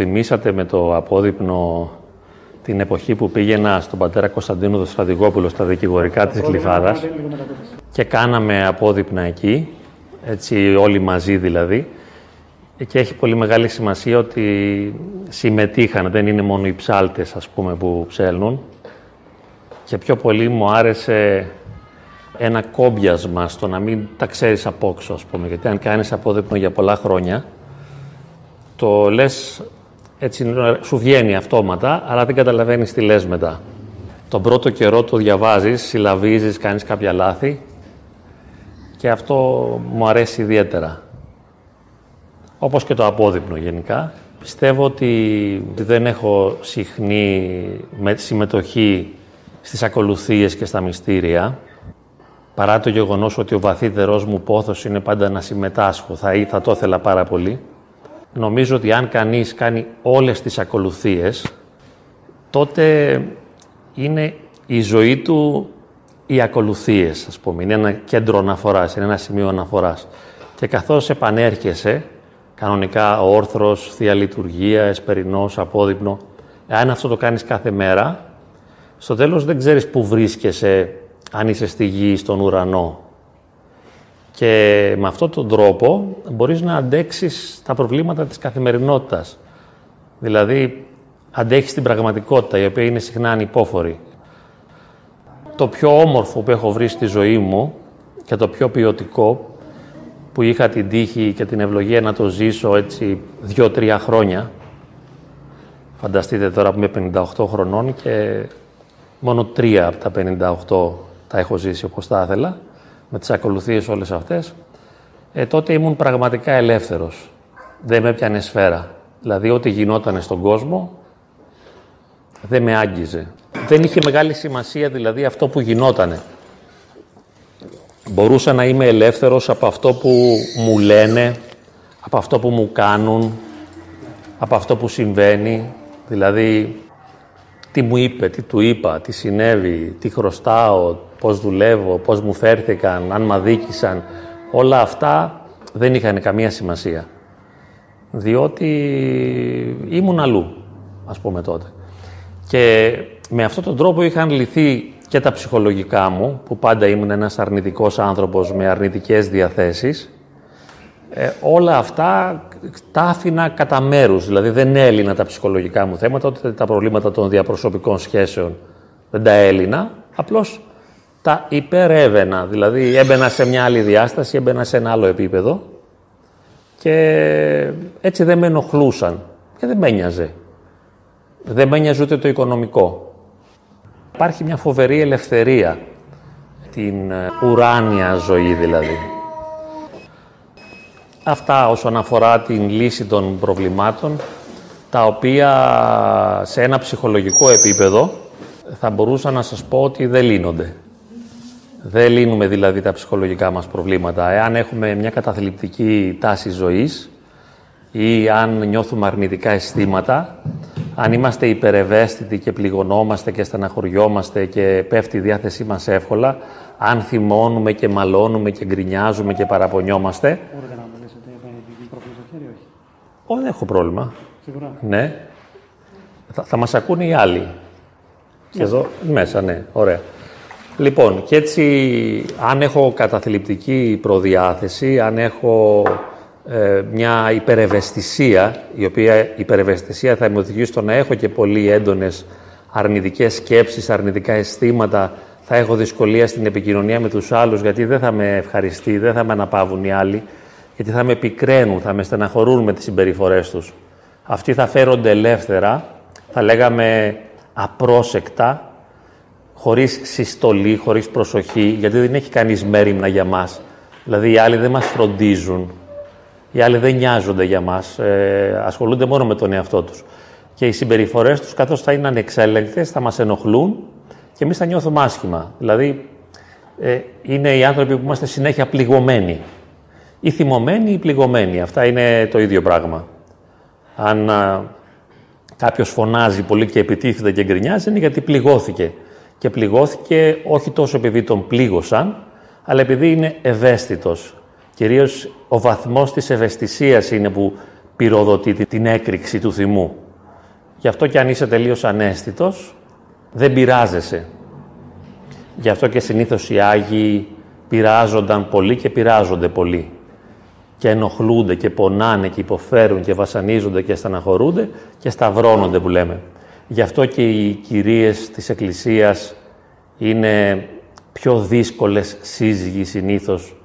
Μου θυμήσατε με το απόδειπνο την εποχή που πήγαινα στον πατέρα Κωνσταντίνο Δοστρατηγόπουλο στα δικηγορικά της Γλυφάδας και κάναμε απόδειπνα εκεί, έτσι όλοι μαζί δηλαδή. Και έχει πολύ μεγάλη σημασία ότι συμμετείχαν, δεν είναι μόνο οι ψάλτες ας πούμε που ψέλνουν. Και πιο πολύ μου άρεσε ένα κόμπιασμα στο να μην τα ξέρεις απόξω, ας πούμε. Γιατί αν κάνεις απόδειπνο για πολλά χρόνια, το λες έτσι σου βγαίνει αυτόματα, αλλά δεν καταλαβαίνεις τι λες μετά. Τον πρώτο καιρό το διαβάζεις, συλλαβίζεις, κάνεις κάποια λάθη και αυτό μου αρέσει ιδιαίτερα. Όπως και το απόδειπνο γενικά. Πιστεύω ότι δεν έχω συχνή συμμετοχή στις ακολουθίες και στα μυστήρια, παρά το γεγονός ότι ο βαθύτερός μου πόθος είναι πάντα να συμμετάσχω, θα, θα το ήθελα πάρα πολύ. Νομίζω ότι αν κανείς κάνει όλες τις ακολουθίες, τότε είναι η ζωή του οι ακολουθίες, ας πούμε. Είναι ένα κέντρο αναφοράς, είναι ένα σημείο αναφοράς. Και καθώς επανέρχεσαι, κανονικά όρθρος, θεία λειτουργία, εσπερινός, απόδειπνο, αν αυτό το κάνεις κάθε μέρα, στο τέλος δεν ξέρεις πού βρίσκεσαι, αν είσαι στη γη, στον ουρανό. Και με αυτόν τον τρόπο μπορείς να αντέξεις τα προβλήματα της καθημερινότητας. Δηλαδή, αντέχεις την πραγματικότητα, η οποία είναι συχνά ανυπόφορη. Το πιο όμορφο που έχω βρει στη ζωή μου και το πιο ποιοτικό, που είχα την τύχη και την ευλογία να το ζήσω έτσι δύο-τρία χρόνια. Φανταστείτε τώρα που είμαι 58 χρονών και μόνο τρία από τα 58 τα έχω ζήσει όπως τα ήθελα με τις ακολουθίες όλες αυτές, ε, τότε ήμουν πραγματικά ελεύθερος. Δεν με έπιανε σφαίρα. Δηλαδή, ό,τι γινόταν στον κόσμο, δεν με άγγιζε. Δεν είχε μεγάλη σημασία, δηλαδή, αυτό που γινότανε. Μπορούσα να είμαι ελεύθερος από αυτό που μου λένε, από αυτό που μου κάνουν, από αυτό που συμβαίνει. Δηλαδή, τι μου είπε, τι του είπα, τι συνέβη, τι χρωστάω, πώς δουλεύω, πώς μου φέρθηκαν, αν μ' αδίκησαν. Όλα αυτά δεν είχαν καμία σημασία. Διότι ήμουν αλλού, ας πούμε τότε. Και με αυτόν τον τρόπο είχαν λυθεί και τα ψυχολογικά μου, που πάντα ήμουν ένας αρνητικός άνθρωπος με αρνητικές διαθέσεις. Ε, όλα αυτά τα άφηνα κατά μέρους, δηλαδή δεν έλυνα τα ψυχολογικά μου θέματα, ούτε τα προβλήματα των διαπροσωπικών σχέσεων δεν τα έλυνα, απλώς τα υπερέβαινα, δηλαδή έμπαινα σε μια άλλη διάσταση, έμπαινα σε ένα άλλο επίπεδο και έτσι δεν με ενοχλούσαν και δεν με ένοιαζε. Δεν με ένοιαζε ούτε το οικονομικό. Υπάρχει μια φοβερή ελευθερία, την ε, ουράνια ζωή δηλαδή. Αυτά όσον αφορά την λύση των προβλημάτων, τα οποία σε ένα ψυχολογικό επίπεδο θα μπορούσα να σας πω ότι δεν λύνονται. Δεν λύνουμε δηλαδή τα ψυχολογικά μας προβλήματα. Εάν έχουμε μια καταθλιπτική τάση ζωής ή αν νιώθουμε αρνητικά αισθήματα, αν είμαστε υπερευαίσθητοι και πληγωνόμαστε και στεναχωριόμαστε και πέφτει η διάθεσή μας εύκολα, αν θυμώνουμε και μαλώνουμε και γκρινιάζουμε και παραπονιόμαστε... Μπορείτε να μιλήσετε για πρόβλημα στο χέρι, όχι; Όχι, δεν έχω πρόβλημα. Σίγουρα. Ναι. Θα, θα μας ακούνε οι άλλοι. Και εδώ μέσα, ναι. Ωραία. Λοιπόν, και έτσι, αν έχω καταθλιπτική προδιάθεση, αν έχω ε, μια υπερευαισθησία, η οποία υπερευαισθησία θα με οδηγήσει στο να έχω και πολύ έντονες αρνητικές σκέψεις, αρνητικά αισθήματα, θα έχω δυσκολία στην επικοινωνία με τους άλλους, γιατί δεν θα με ευχαριστεί, δεν θα με αναπαύουν οι άλλοι, γιατί θα με πικραίνουν, θα με στεναχωρούν με τις συμπεριφορές τους. Αυτοί θα φέρονται ελεύθερα, θα λέγαμε απρόσεκτα, χωρίς συστολή, χωρίς προσοχή, γιατί δεν έχει κανείς μέρημνα για μας. Δηλαδή οι άλλοι δεν μας φροντίζουν, οι άλλοι δεν νοιάζονται για μας, ε, ασχολούνται μόνο με τον εαυτό τους. Και οι συμπεριφορές τους, καθώς θα είναι ανεξέλεγκτες, θα μας ενοχλούν και εμείς θα νιώθουμε άσχημα. Δηλαδή, ε, είναι οι άνθρωποι που είμαστε συνέχεια πληγωμένοι. Ή θυμωμένοι ή πληγωμένοι. Αυτά είναι το ίδιο πράγμα. Αν κάποιος φωνάζει πολύ και επιτίθεται και γκρινιάζει, είναι γιατί πληγώθηκε και πληγώθηκε όχι τόσο επειδή τον πλήγωσαν, αλλά επειδή είναι ευαίσθητος. Κυρίως ο βαθμός της ευαισθησίας είναι που πυροδοτεί την έκρηξη του θυμού. Γι' αυτό και αν είσαι τελείως ανέστητος, δεν πειράζεσαι. Γι' αυτό και συνήθως οι Άγιοι πειράζονταν πολύ και πειράζονται πολύ. Και ενοχλούνται και πονάνε και υποφέρουν και βασανίζονται και στεναχωρούνται και σταυρώνονται που λέμε. Γι' αυτό και οι κυρίες της Εκκλησίας είναι πιο δύσκολες σύζυγοι συνήθως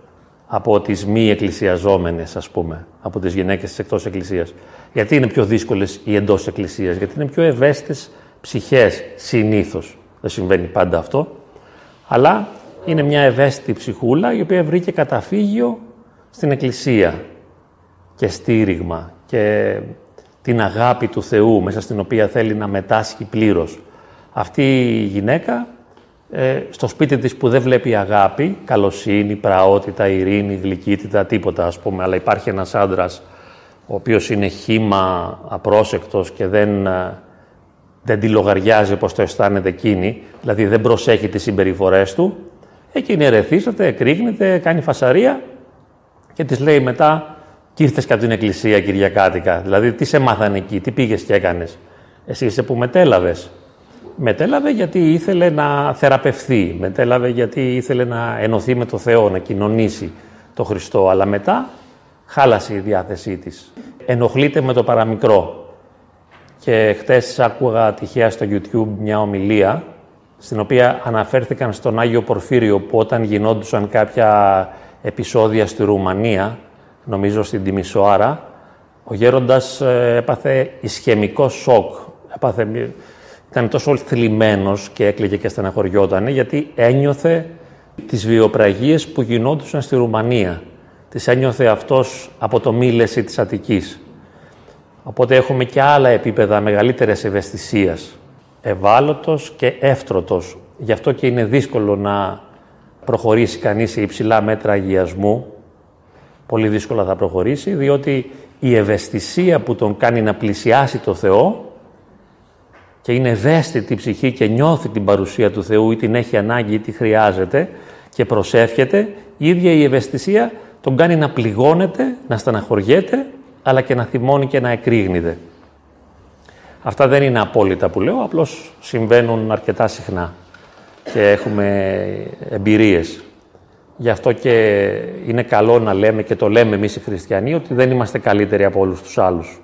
από τις μη εκκλησιαζόμενες, ας πούμε, από τις γυναίκες της εκτός εκκλησίας. Γιατί είναι πιο δύσκολες οι εντός εκκλησίας, γιατί είναι πιο ευαίσθητες ψυχές συνήθως. Δεν συμβαίνει πάντα αυτό. Αλλά είναι μια ευαίσθητη ψυχούλα η οποία βρήκε καταφύγιο στην εκκλησία και στήριγμα και την αγάπη του Θεού μέσα στην οποία θέλει να μετάσχει πλήρως. Αυτή η γυναίκα ε, στο σπίτι της που δεν βλέπει αγάπη, καλοσύνη, πραότητα, ειρήνη, γλυκύτητα, τίποτα ας πούμε, αλλά υπάρχει ένας άντρας ο οποίος είναι χήμα απρόσεκτος και δεν, ε, δεν τη λογαριάζει όπως το αισθάνεται εκείνη, δηλαδή δεν προσέχει τις συμπεριφορές του, εκείνη ερεθίζεται, εκρήγνεται, κάνει φασαρία και της λέει μετά «Κι ήρθες κατά την εκκλησία Κυριακάτικα, δηλαδή τι σε μάθανε εκεί, τι πήγες και έκανες, εσύ είσαι που μετέλαβες». Μετέλαβε γιατί ήθελε να θεραπευθεί, μετέλαβε γιατί ήθελε να ενωθεί με το Θεό, να κοινωνήσει το Χριστό, αλλά μετά χάλασε η διάθεσή της. Ενοχλείται με το παραμικρό. Και χτες άκουγα τυχαία στο YouTube μια ομιλία, στην οποία αναφέρθηκαν στον Άγιο Πορφύριο που όταν γινόντουσαν κάποια επεισόδια στη Ρουμανία, νομίζω στην Τιμισοάρα, ο γέροντας ε, έπαθε ισχυμικό σοκ. Έπαθε ήταν τόσο θλιμμένος και έκλαιγε και στεναχωριότανε γιατί ένιωθε τις βιοπραγίες που γινόντουσαν στη Ρουμανία. Τις ένιωθε αυτός από το μήλεση της Αττικής. Οπότε έχουμε και άλλα επίπεδα μεγαλύτερης ευαισθησίας. Ευάλωτος και εύτρωτος. Γι' αυτό και είναι δύσκολο να προχωρήσει κανείς σε υψηλά μέτρα αγιασμού. Πολύ δύσκολα θα προχωρήσει, διότι η ευαισθησία που τον κάνει να πλησιάσει το Θεό και είναι ευαίσθητη η ψυχή και νιώθει την παρουσία του Θεού ή την έχει ανάγκη ή τη χρειάζεται και προσεύχεται, η ίδια η ευαισθησία τον κάνει να πληγώνεται, να στεναχωριέται, αλλά και να θυμώνει και να εκρήγνεται. Αυτά δεν είναι απόλυτα που λέω, απλώς συμβαίνουν αρκετά συχνά και έχουμε εμπειρίες. Γι' αυτό και είναι καλό να λέμε και το λέμε εμείς οι χριστιανοί ότι δεν είμαστε καλύτεροι από όλους τους άλλους.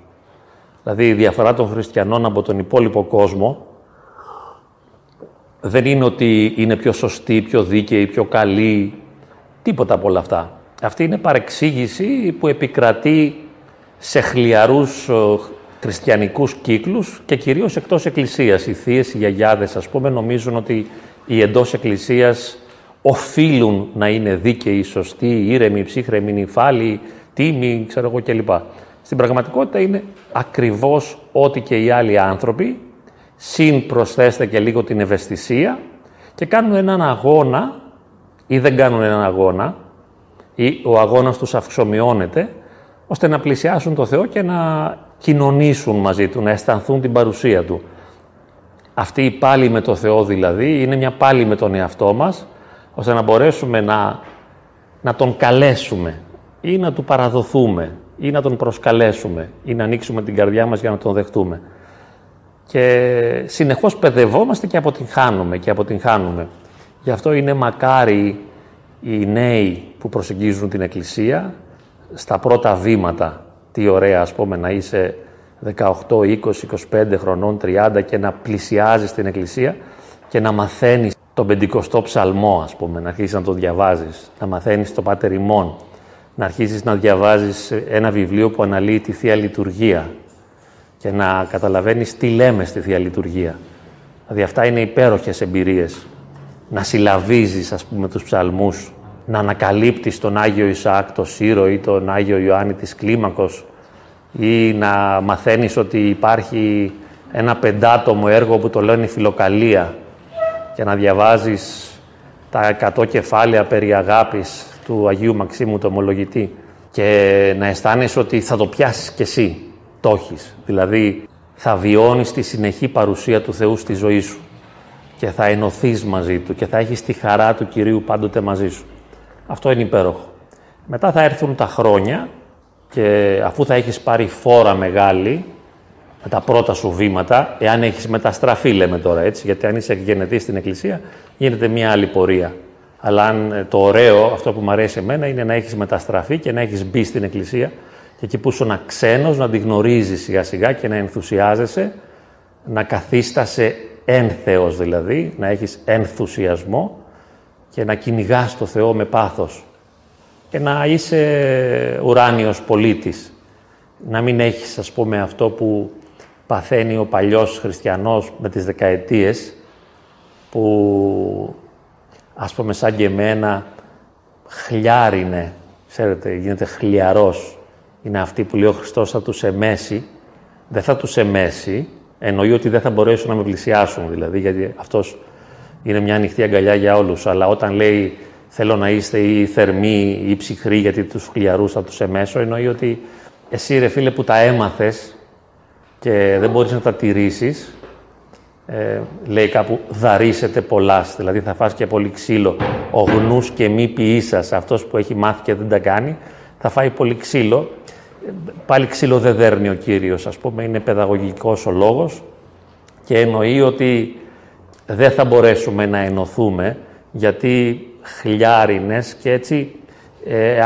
Δηλαδή η διαφορά των χριστιανών από τον υπόλοιπο κόσμο δεν είναι ότι είναι πιο σωστή, πιο δίκαιη, πιο καλή, τίποτα από όλα αυτά. Αυτή είναι παρεξήγηση που επικρατεί σε χλιαρούς χριστιανικούς κύκλους και κυρίως εκτός εκκλησίας. Οι θείες, οι γιαγιάδες, ας πούμε, νομίζουν ότι οι εντός εκκλησίας οφείλουν να είναι δίκαιοι, σωστοί, ήρεμοι, ψύχρεμοι, νυφάλοι, τίμοι, ξέρω εγώ κλπ. Στην πραγματικότητα είναι ακριβώς ό,τι και οι άλλοι άνθρωποι, συν προσθέστε και λίγο την ευαισθησία και κάνουν έναν αγώνα ή δεν κάνουν έναν αγώνα ή ο αγώνας τους αυξομοιώνεται ώστε να πλησιάσουν το Θεό και να κοινωνήσουν μαζί Του, να αισθανθούν την παρουσία Του. Αυτή η πάλι με το Θεό δηλαδή είναι μια πάλι με τον εαυτό μας ώστε να μπορέσουμε να, να Τον καλέσουμε ή να Του παραδοθούμε ή να τον προσκαλέσουμε ή να ανοίξουμε την καρδιά μας για να τον δεχτούμε. Και συνεχώς παιδευόμαστε και αποτυγχάνουμε και αποτυγχάνουμε. Γι' αυτό είναι μακάρι οι νέοι που προσεγγίζουν την Εκκλησία στα πρώτα βήματα. Τι ωραία, ας πούμε, να είσαι 18, 20, 25 χρονών, 30 και να πλησιάζεις την Εκκλησία και να μαθαίνεις τον πεντηκοστό ψαλμό, ας πούμε, να αρχίσεις να το διαβάζεις, να μαθαίνεις το Πάτερ ημών, να αρχίσεις να διαβάζεις ένα βιβλίο που αναλύει τη Θεία Λειτουργία και να καταλαβαίνεις τι λέμε στη Θεία Λειτουργία. Δηλαδή αυτά είναι υπέροχες εμπειρίες. Να συλλαβίζεις, ας πούμε, τους ψαλμούς, να ανακαλύπτεις τον Άγιο Ισαάκ, το Σύρο ή τον Άγιο Ιωάννη της Κλίμακος ή να μαθαίνεις ότι υπάρχει ένα πεντάτομο έργο που το λένε Φιλοκαλία και να διαβάζεις τα εκατό κεφάλαια περί αγάπης του Αγίου Μαξίμου το ομολογητή και να αισθάνεσαι ότι θα το πιάσεις κι εσύ, το έχεις. Δηλαδή θα βιώνεις τη συνεχή παρουσία του Θεού στη ζωή σου και θα ενωθείς μαζί Του και θα έχεις τη χαρά του Κυρίου πάντοτε μαζί σου. Αυτό είναι υπέροχο. Μετά θα έρθουν τα χρόνια και αφού θα έχεις πάρει φόρα μεγάλη, με τα πρώτα σου βήματα, εάν έχεις μεταστραφεί λέμε τώρα έτσι, γιατί αν είσαι γενετής στην εκκλησία γίνεται μια άλλη πορεία. Αλλά αν ε, το ωραίο, αυτό που μου αρέσει εμένα, είναι να έχεις μεταστραφεί και να έχεις μπει στην εκκλησία και εκεί που σου ένα ξένος να τη γνωρίζεις σιγά σιγά και να ενθουσιάζεσαι, να καθίστασαι ένθεος δηλαδή, να έχεις ενθουσιασμό και να κυνηγάς το Θεό με πάθος και να είσαι ουράνιος πολίτης. Να μην έχεις, ας πούμε, αυτό που παθαίνει ο παλιός χριστιανός με τις δεκαετίες, που, ας πούμε, σαν και εμένα, χλιάρινε, ξέρετε, γίνεται χλιαρός. Είναι αυτή που λέει ο Χριστός θα τους εμέσει. Δεν θα τους εμέσει, εννοεί ότι δεν θα μπορέσουν να με πλησιάσουν, δηλαδή, γιατί αυτός είναι μια ανοιχτή αγκαλιά για όλους. Αλλά όταν λέει θέλω να είστε ή θερμοί ή ψυχροί γιατί τους χλιαρούς θα τους εμέσω, εννοεί ότι εσύ ρε φίλε που τα έμαθες και δεν μπορείς να τα τηρήσεις, ε, λέει κάπου δαρίσετε πολλά, δηλαδή θα φας και πολύ ξύλο. Ο γνούς και μη ποιήσας, αυτός που έχει μάθει και δεν τα κάνει, θα φάει πολύ ξύλο. Πάλι ξύλο δεν δέρνει ο Κύριος, ας πούμε, είναι παιδαγωγικός ο λόγος και εννοεί ότι δεν θα μπορέσουμε να ενωθούμε γιατί χλιάρινες και έτσι ε,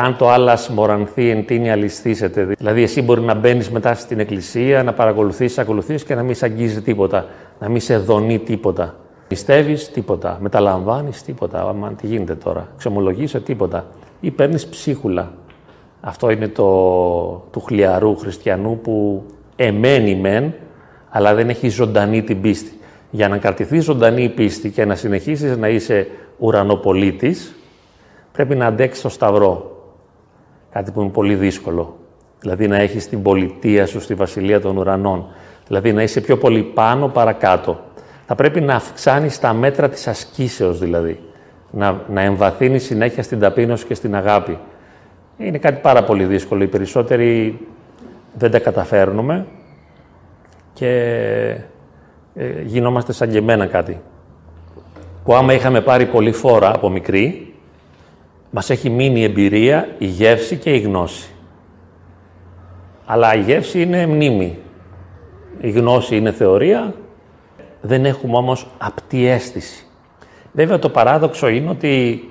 αν το άλλας μορανθεί εν τίνη αλυστήσεται. Δηλαδή εσύ μπορεί να μπαίνεις μετά στην εκκλησία, να παρακολουθείς, ακολουθείς και να μην σε αγγίζει τίποτα, να μην σε δονεί τίποτα. Πιστεύεις τίποτα, μεταλαμβάνεις τίποτα, άμα τι γίνεται τώρα, ξεμολογείσαι τίποτα ή παίρνεις ψίχουλα. Αυτό είναι το του χλιαρού χριστιανού που εμένει μεν, αλλά δεν έχει ζωντανή την πίστη. Για να κρατηθεί ζωντανή η πίστη και να συνεχίσεις να είσαι ουρανοπολίτης, πρέπει να αντέξεις το σταυρό. Κάτι που είναι πολύ δύσκολο. Δηλαδή να έχεις την πολιτεία σου στη βασιλεία των ουρανών. Δηλαδή να είσαι πιο πολύ πάνω παρακάτω. Θα πρέπει να αυξάνεις τα μέτρα της ασκήσεως δηλαδή. Να, να εμβαθύνεις συνέχεια στην ταπείνωση και στην αγάπη. Είναι κάτι πάρα πολύ δύσκολο. Οι περισσότεροι δεν τα καταφέρνουμε και ε, γινόμαστε σαν και εμένα κάτι. Που άμα είχαμε πάρει πολύ φόρα από μικρή, μας έχει μείνει η εμπειρία, η γεύση και η γνώση. Αλλά η γεύση είναι μνήμη. Η γνώση είναι θεωρία, δεν έχουμε όμως απτή αίσθηση. Βέβαια το παράδοξο είναι ότι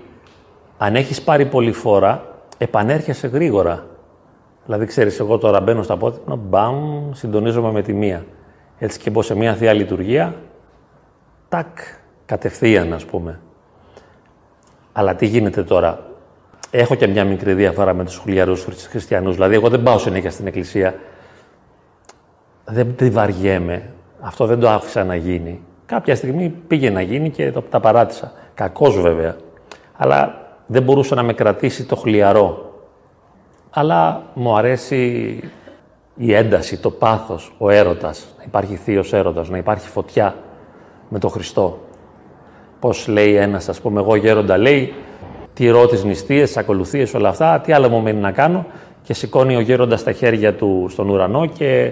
αν έχεις πάρει πολύ φόρα, επανέρχεσαι γρήγορα. Δηλαδή, ξέρεις, εγώ τώρα μπαίνω στα πόδια, μπαμ, συντονίζομαι με τη μία. Έτσι και μπω σε μια θεία λειτουργία, τάκ, κατευθείαν ας πούμε. Αλλά τι γίνεται τώρα; Έχω και μια μικρή διαφορά με τους χουλιαρούς χριστιανούς. Δηλαδή, εγώ δεν πάω συνέχεια στην εκκλησία. Δεν τη βαριέμαι. Αυτό δεν το άφησα να γίνει. Κάποια στιγμή πήγε να γίνει και το, τα παράτησα. Κακός βέβαια. Αλλά δεν μπορούσε να με κρατήσει το χλιαρό. Αλλά μου αρέσει η ένταση, το πάθος, ο έρωτας, να υπάρχει θείος έρωτας, να υπάρχει φωτιά με τον Χριστό. Πώς λέει ένας, ας πούμε, εγώ γέροντα λέει, τηρώ τις νηστείες, τις ακολουθίες, όλα αυτά, τι άλλο μου μένει να κάνω και σηκώνει ο γέροντας τα χέρια του στον ουρανό και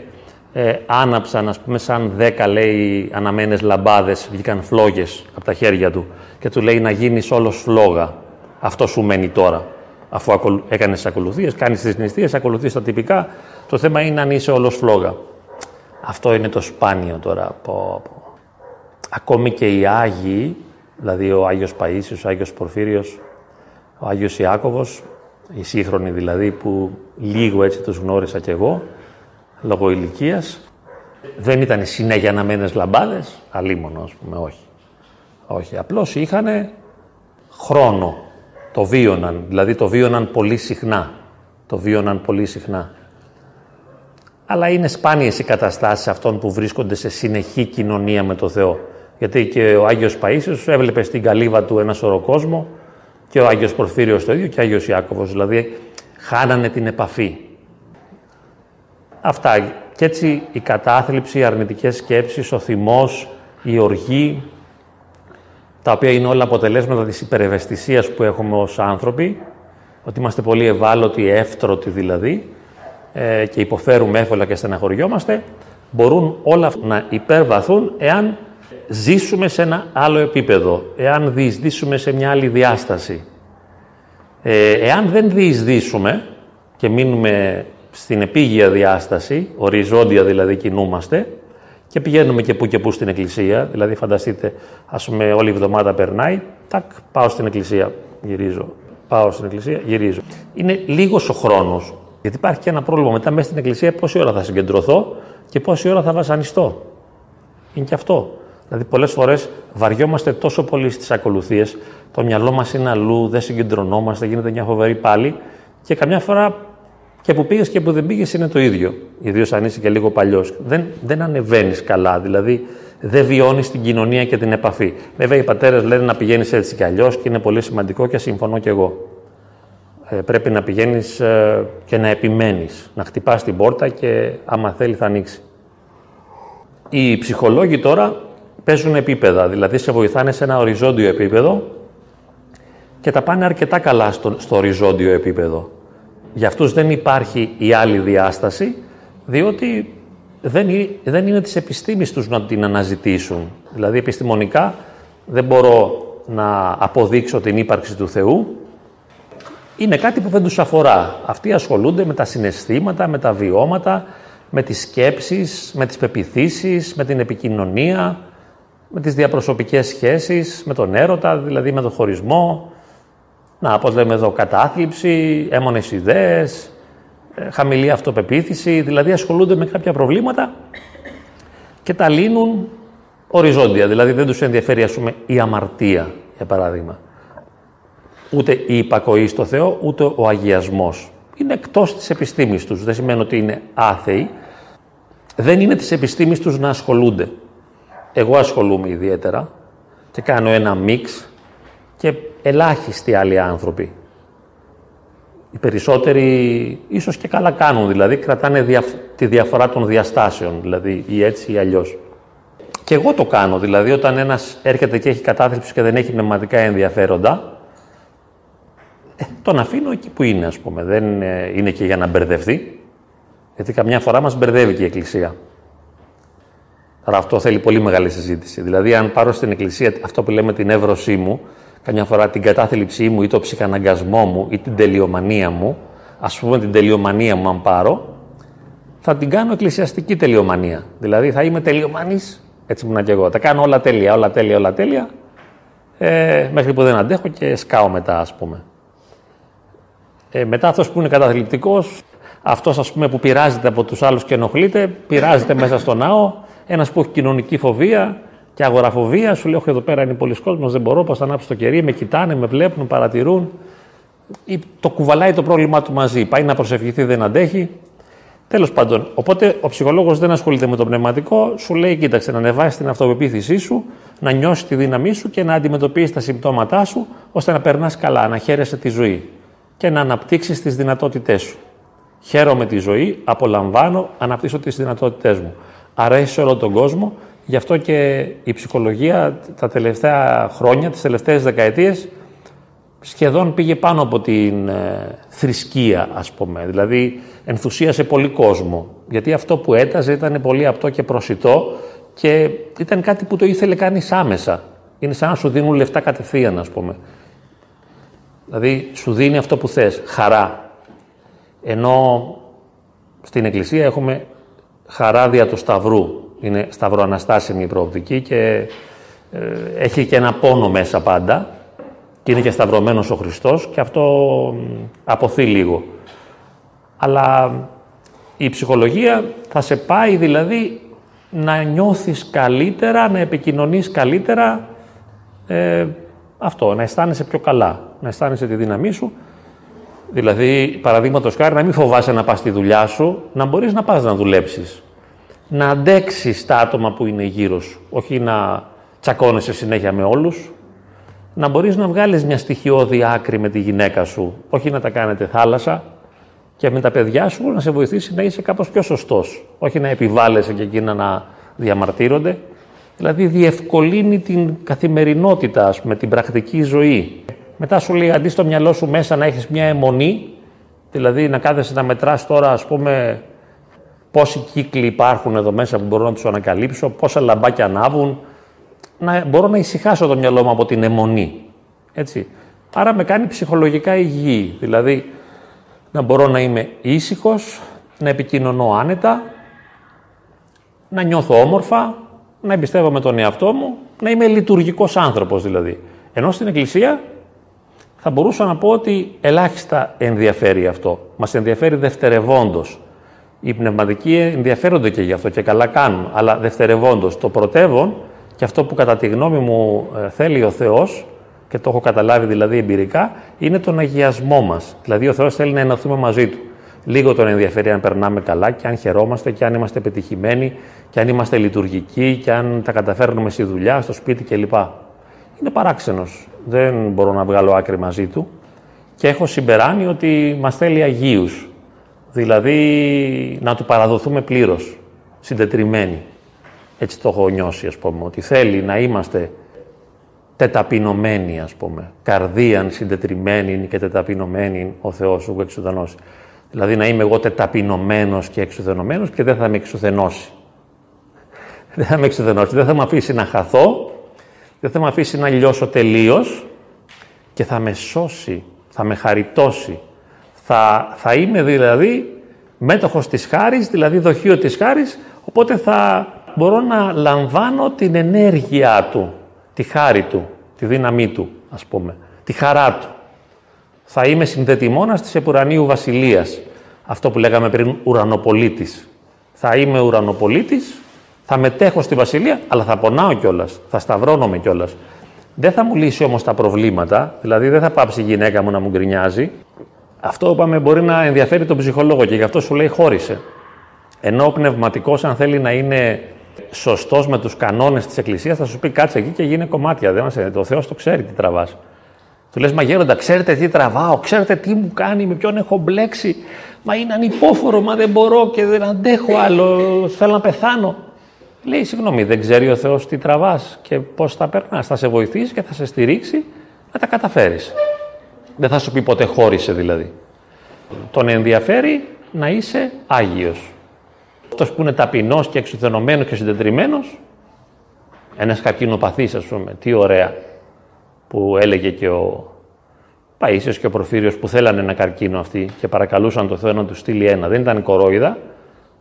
ε, άναψαν, ας πούμε, σαν δέκα, λέει, αναμένες λαμπάδες, βγήκαν φλόγες από τα χέρια του και του λέει να γίνεις όλος φλόγα. Αυτό σου μένει τώρα. Αφού έκανες ακολουθίες, κάνεις τις νηστείες, ακολουθείς τα τυπικά, το θέμα είναι αν είσαι όλος φλόγα. Αυτό είναι το σπάνιο τώρα. Πω, Ακόμη και οι Άγιοι, δηλαδή ο Άγιος Παΐσιος, ο Άγιος Πορφύριος, ο Άγιος Ιάκωβος, οι σύγχρονοι δηλαδή που λίγο έτσι τους γνώρισα κι εγώ, λόγω ηλικίας. δεν ήταν συνέχεια αναμένες λαμπάδες, αλίμονο ας πούμε, όχι. Όχι, απλώς είχαν χρόνο, το βίωναν, δηλαδή το βίωναν πολύ συχνά. Το βίωναν πολύ συχνά αλλά είναι σπάνιες οι καταστάσεις αυτών που βρίσκονται σε συνεχή κοινωνία με το Θεό. Γιατί και ο Άγιος Παΐσιος έβλεπε στην καλύβα του ένα σωρό κόσμο και ο Άγιος Πορφύριος το ίδιο και ο Άγιος Ιάκωβος. Δηλαδή χάνανε την επαφή. Αυτά. Και έτσι η κατάθλιψη, οι αρνητικές σκέψεις, ο θυμός, η οργή, τα οποία είναι όλα αποτελέσματα της υπερευαισθησίας που έχουμε ως άνθρωποι, ότι είμαστε πολύ ευάλωτοι, εύτρωτοι δηλαδή, ε, και υποφέρουμε εύκολα και στεναχωριόμαστε, μπορούν όλα να υπερβαθούν εάν ζήσουμε σε ένα άλλο επίπεδο, εάν διεισδύσουμε σε μια άλλη διάσταση. Ε, εάν δεν διεισδύσουμε και μείνουμε στην επίγεια διάσταση, οριζόντια δηλαδή κινούμαστε και πηγαίνουμε και που και που στην εκκλησία. Δηλαδή φανταστείτε, ας πούμε όλη η εβδομάδα περνάει, τάκ, πάω στην εκκλησία, γυρίζω. Πάω στην εκκλησία, γυρίζω. Είναι λίγος ο χρόνος, γιατί υπάρχει και ένα πρόβλημα μετά μέσα στην εκκλησία πόση ώρα θα συγκεντρωθώ και πόση ώρα θα βασανιστώ. Είναι και αυτό. Δηλαδή, πολλές φορές βαριόμαστε τόσο πολύ στις ακολουθίες, το μυαλό μας είναι αλλού, δεν συγκεντρωνόμαστε, γίνεται μια φοβερή πάλι και καμιά φορά και που πήγες και που δεν πήγες είναι το ίδιο. Ιδίως αν είσαι και λίγο παλιός. Δεν, δεν ανεβαίνεις καλά, δηλαδή δεν βιώνεις την κοινωνία και την επαφή. Βέβαια, οι πατέρες λένε να πηγαίνεις έτσι κι αλλιώς και είναι πολύ σημαντικό και συμφωνώ κι εγώ. Ε, πρέπει να πηγαίνεις ε, και να επιμένεις, να χτυπάς την πόρτα και άμα θέλει θα ανοίξει. Οι ψυχολόγοι τώρα παίζουν επίπεδα, δηλαδή σε βοηθάνε σε ένα οριζόντιο επίπεδο και τα πάνε αρκετά καλά στο, στο οριζόντιο επίπεδο. Για αυτούς δεν υπάρχει η άλλη διάσταση, διότι δεν, δεν είναι της επιστήμης τους να την αναζητήσουν. Δηλαδή επιστημονικά δεν μπορώ να αποδείξω την ύπαρξη του Θεού, είναι κάτι που δεν τους αφορά. Αυτοί ασχολούνται με τα συναισθήματα, με τα βιώματα, με τις σκέψεις, με τις πεπιθήσεις, με την επικοινωνία, με τις διαπροσωπικές σχέσεις, με τον έρωτα, δηλαδή με τον χωρισμό, να, πώς λέμε εδώ, κατάθλιψη, έμονες ιδέες, ε, χαμηλή αυτοπεποίθηση, δηλαδή ασχολούνται με κάποια προβλήματα και τα λύνουν οριζόντια, δηλαδή δεν τους ενδιαφέρει, ας πούμε, η αμαρτία, για παράδειγμα. Ούτε η υπακοή στο Θεό, ούτε ο αγιασμός. Είναι εκτός της επιστήμης τους, δεν σημαίνει ότι είναι άθεοι, δεν είναι της επιστήμης τους να ασχολούνται. Εγώ ασχολούμαι ιδιαίτερα και κάνω ένα μίξ και ελάχιστοι άλλοι άνθρωποι. Οι περισσότεροι ίσως και καλά κάνουν, δηλαδή κρατάνε τη διαφορά των διαστάσεων, δηλαδή ή έτσι ή αλλιώς. Και εγώ το κάνω, δηλαδή όταν ένας έρχεται και έχει κατάθλιψη και δεν έχει πνευματικά ενδιαφέροντα, ε, τον αφήνω εκεί που είναι, ας πούμε. Δεν ε, είναι και για να μπερδευτεί, γιατί καμιά φορά μας μπερδεύει και η Εκκλησία. Άρα αυτό θέλει πολύ μεγάλη συζήτηση. Δηλαδή, αν πάρω στην Εκκλησία αυτό που λέμε την εύρωσή μου, καμιά φορά την κατάθλιψή μου ή το ψυχαναγκασμό μου ή την τελειομανία μου, ας πούμε την τελειομανία μου, αν πάρω, θα την κάνω εκκλησιαστική τελειομανία. Δηλαδή, θα είμαι τελειομανής, έτσι ήμουν και εγώ. Τα κάνω όλα τέλεια, όλα τέλεια, όλα τέλεια, ε, μέχρι που δεν αντέχω και σκάω μετά, ας πούμε. Ε, μετά αυτός που είναι καταθλιπτικός, αυτός ας πούμε που πειράζεται από τους άλλους και ενοχλείται, πειράζεται μέσα στο ναό, ένας που έχει κοινωνική φοβία και αγοραφοβία, σου λέει: Όχι, εδώ πέρα είναι πολλοί κόσμος, δεν μπορώ, πώ θα ανάψω το κερί, με κοιτάνε, με βλέπουν, παρατηρούν. Ή το κουβαλάει το πρόβλημά του μαζί. Πάει να προσευχηθεί, δεν αντέχει. Τέλος πάντων, οπότε ο ψυχολόγος δεν ασχολείται με το πνευματικό, σου λέει: Κοίταξε, να ανεβάσεις την αυτοπεποίθησή σου, να νιώσεις τη δύναμή σου και να αντιμετωπίσεις τα συμπτώματά σου, ώστε να περνάς καλά, να χαίρεσαι τη ζωή και να αναπτύξεις τις δυνατότητές σου. Χαίρομαι τη ζωή, απολαμβάνω, αναπτύσσω τις δυνατότητές μου αρέσει σε όλο τον κόσμο. Γι' αυτό και η ψυχολογία τα τελευταία χρόνια, τις τελευταίες δεκαετίες, σχεδόν πήγε πάνω από την ε, θρησκεία, ας πούμε. Δηλαδή, ενθουσίασε πολύ κόσμο. Γιατί αυτό που έταζε ήταν πολύ απτό και προσιτό και ήταν κάτι που το ήθελε κανείς άμεσα. Είναι σαν να σου δίνουν λεφτά κατευθείαν, ας πούμε. Δηλαδή, σου δίνει αυτό που θες, χαρά. Ενώ στην Εκκλησία έχουμε χαράδια του Σταυρού. Είναι σταυροαναστάσιμη η προοπτική και ε, έχει και ένα πόνο μέσα πάντα και είναι και σταυρωμένος ο Χριστός και αυτό αποθεί λίγο. Αλλά η ψυχολογία θα σε πάει δηλαδή να νιώθεις καλύτερα, να επικοινωνείς καλύτερα, ε, αυτό, να αισθάνεσαι πιο καλά, να αισθάνεσαι τη δύναμή σου. Δηλαδή, παραδείγματος χάρη, να μην φοβάσαι να πας στη δουλειά σου, να μπορείς να πας να δουλέψεις να αντέξεις τα άτομα που είναι γύρω σου, όχι να τσακώνεσαι συνέχεια με όλους, να μπορείς να βγάλεις μια στοιχειώδη άκρη με τη γυναίκα σου, όχι να τα κάνετε θάλασσα και με τα παιδιά σου να σε βοηθήσει να είσαι κάπως πιο σωστός, όχι να επιβάλλεσαι και εκείνα να διαμαρτύρονται. Δηλαδή διευκολύνει την καθημερινότητα, ας πούμε, την πρακτική ζωή. Μετά σου λέει αντί στο μυαλό σου μέσα να έχεις μια αιμονή, δηλαδή να κάθεσαι να μετράς τώρα ας πούμε πόσοι κύκλοι υπάρχουν εδώ μέσα που μπορώ να τους ανακαλύψω, πόσα λαμπάκια ανάβουν. Να, μπορώ να ησυχάσω το μυαλό μου από την αιμονή. Έτσι. Άρα με κάνει ψυχολογικά υγιή. Δηλαδή να μπορώ να είμαι ήσυχος, να επικοινωνώ άνετα, να νιώθω όμορφα, να εμπιστεύομαι τον εαυτό μου, να είμαι λειτουργικός άνθρωπος δηλαδή. Ενώ στην Εκκλησία θα μπορούσα να πω ότι ελάχιστα ενδιαφέρει αυτό. Μας ενδιαφέρει δευτερευόντως. Οι πνευματικοί ενδιαφέρονται και γι' αυτό και καλά κάνουν, αλλά δευτερευόντως. Το πρωτεύον και αυτό που κατά τη γνώμη μου ε, θέλει ο Θεός, και το έχω καταλάβει δηλαδή εμπειρικά, είναι τον αγιασμό μας. Δηλαδή ο Θεός θέλει να ενωθούμε μαζί Του. Λίγο τον ενδιαφέρει αν περνάμε καλά και αν χαιρόμαστε και αν είμαστε πετυχημένοι και αν είμαστε λειτουργικοί και αν τα καταφέρνουμε στη δουλειά, στο σπίτι κλπ. Είναι παράξενος. Δεν μπορώ να βγάλω άκρη μαζί του και έχω συμπεράνει ότι μας θέλει αγίους. Δηλαδή να του παραδοθούμε πλήρως, συντετριμένοι. Έτσι το έχω νιώσει, ας πούμε, ότι θέλει να είμαστε τεταπεινωμένοι, ας πούμε. Καρδίαν συντετριμένοι και τεταπεινωμένοι ο Θεός σου εξουδενώσει. Δηλαδή να είμαι εγώ τεταπεινωμένος και εξουδενωμένος και δεν θα με εξουδενώσει. Δεν θα με εξουδενώσει, δεν θα με αφήσει να χαθώ, δεν θα με αφήσει να λιώσω τελείως και θα με σώσει, θα με χαριτώσει. Θα, θα είμαι δηλαδή μέτοχος της χάρης, δηλαδή δοχείο της χάρης, οπότε θα μπορώ να λαμβάνω την ενέργειά του, τη χάρη του, τη δύναμή του, ας πούμε, τη χαρά του. Θα είμαι συνδετημόνας της επουρανίου βασιλείας, αυτό που λέγαμε πριν ουρανοπολίτης. Θα είμαι ουρανοπολίτης, θα μετέχω στη βασιλεία, αλλά θα πονάω κιόλας, θα σταυρώνομαι κιόλας. Δεν θα μου λύσει όμως τα προβλήματα, δηλαδή δεν θα πάψει η γυναίκα μου να μου γκρινιάζει. Αυτό είπαμε μπορεί να ενδιαφέρει τον ψυχολόγο και γι' αυτό σου λέει χώρισε. Ενώ ο πνευματικός, αν θέλει να είναι σωστός με τους κανόνες της Εκκλησίας, θα σου πει κάτσε εκεί και γίνει κομμάτια. Δεν μας... Το Θεός το ξέρει τι τραβάς. Του λες, Μα γέροντα, ξέρετε τι τραβάω, ξέρετε τι μου κάνει, με ποιον έχω μπλέξει. Μα είναι ανυπόφορο, μα δεν μπορώ και δεν αντέχω άλλο. Θέλω να πεθάνω. Λέει, συγγνώμη, δεν ξέρει ο Θεός τι τραβάς και πώς θα περνάς. Θα σε βοηθήσει και θα σε στηρίξει να τα καταφέρεις. Δεν θα σου πει ποτέ χώρισε δηλαδή. Τον ενδιαφέρει να είσαι Άγιος. Αυτός που είναι ταπεινός και εξουθενωμένος και συντετριμένος, ένας καρκινοπαθής ας πούμε, τι ωραία, που έλεγε και ο Παΐσιος και ο Προφύριος που θέλανε ένα καρκίνο αυτοί και παρακαλούσαν το Θεό να τους στείλει ένα. Δεν ήταν κορόιδα,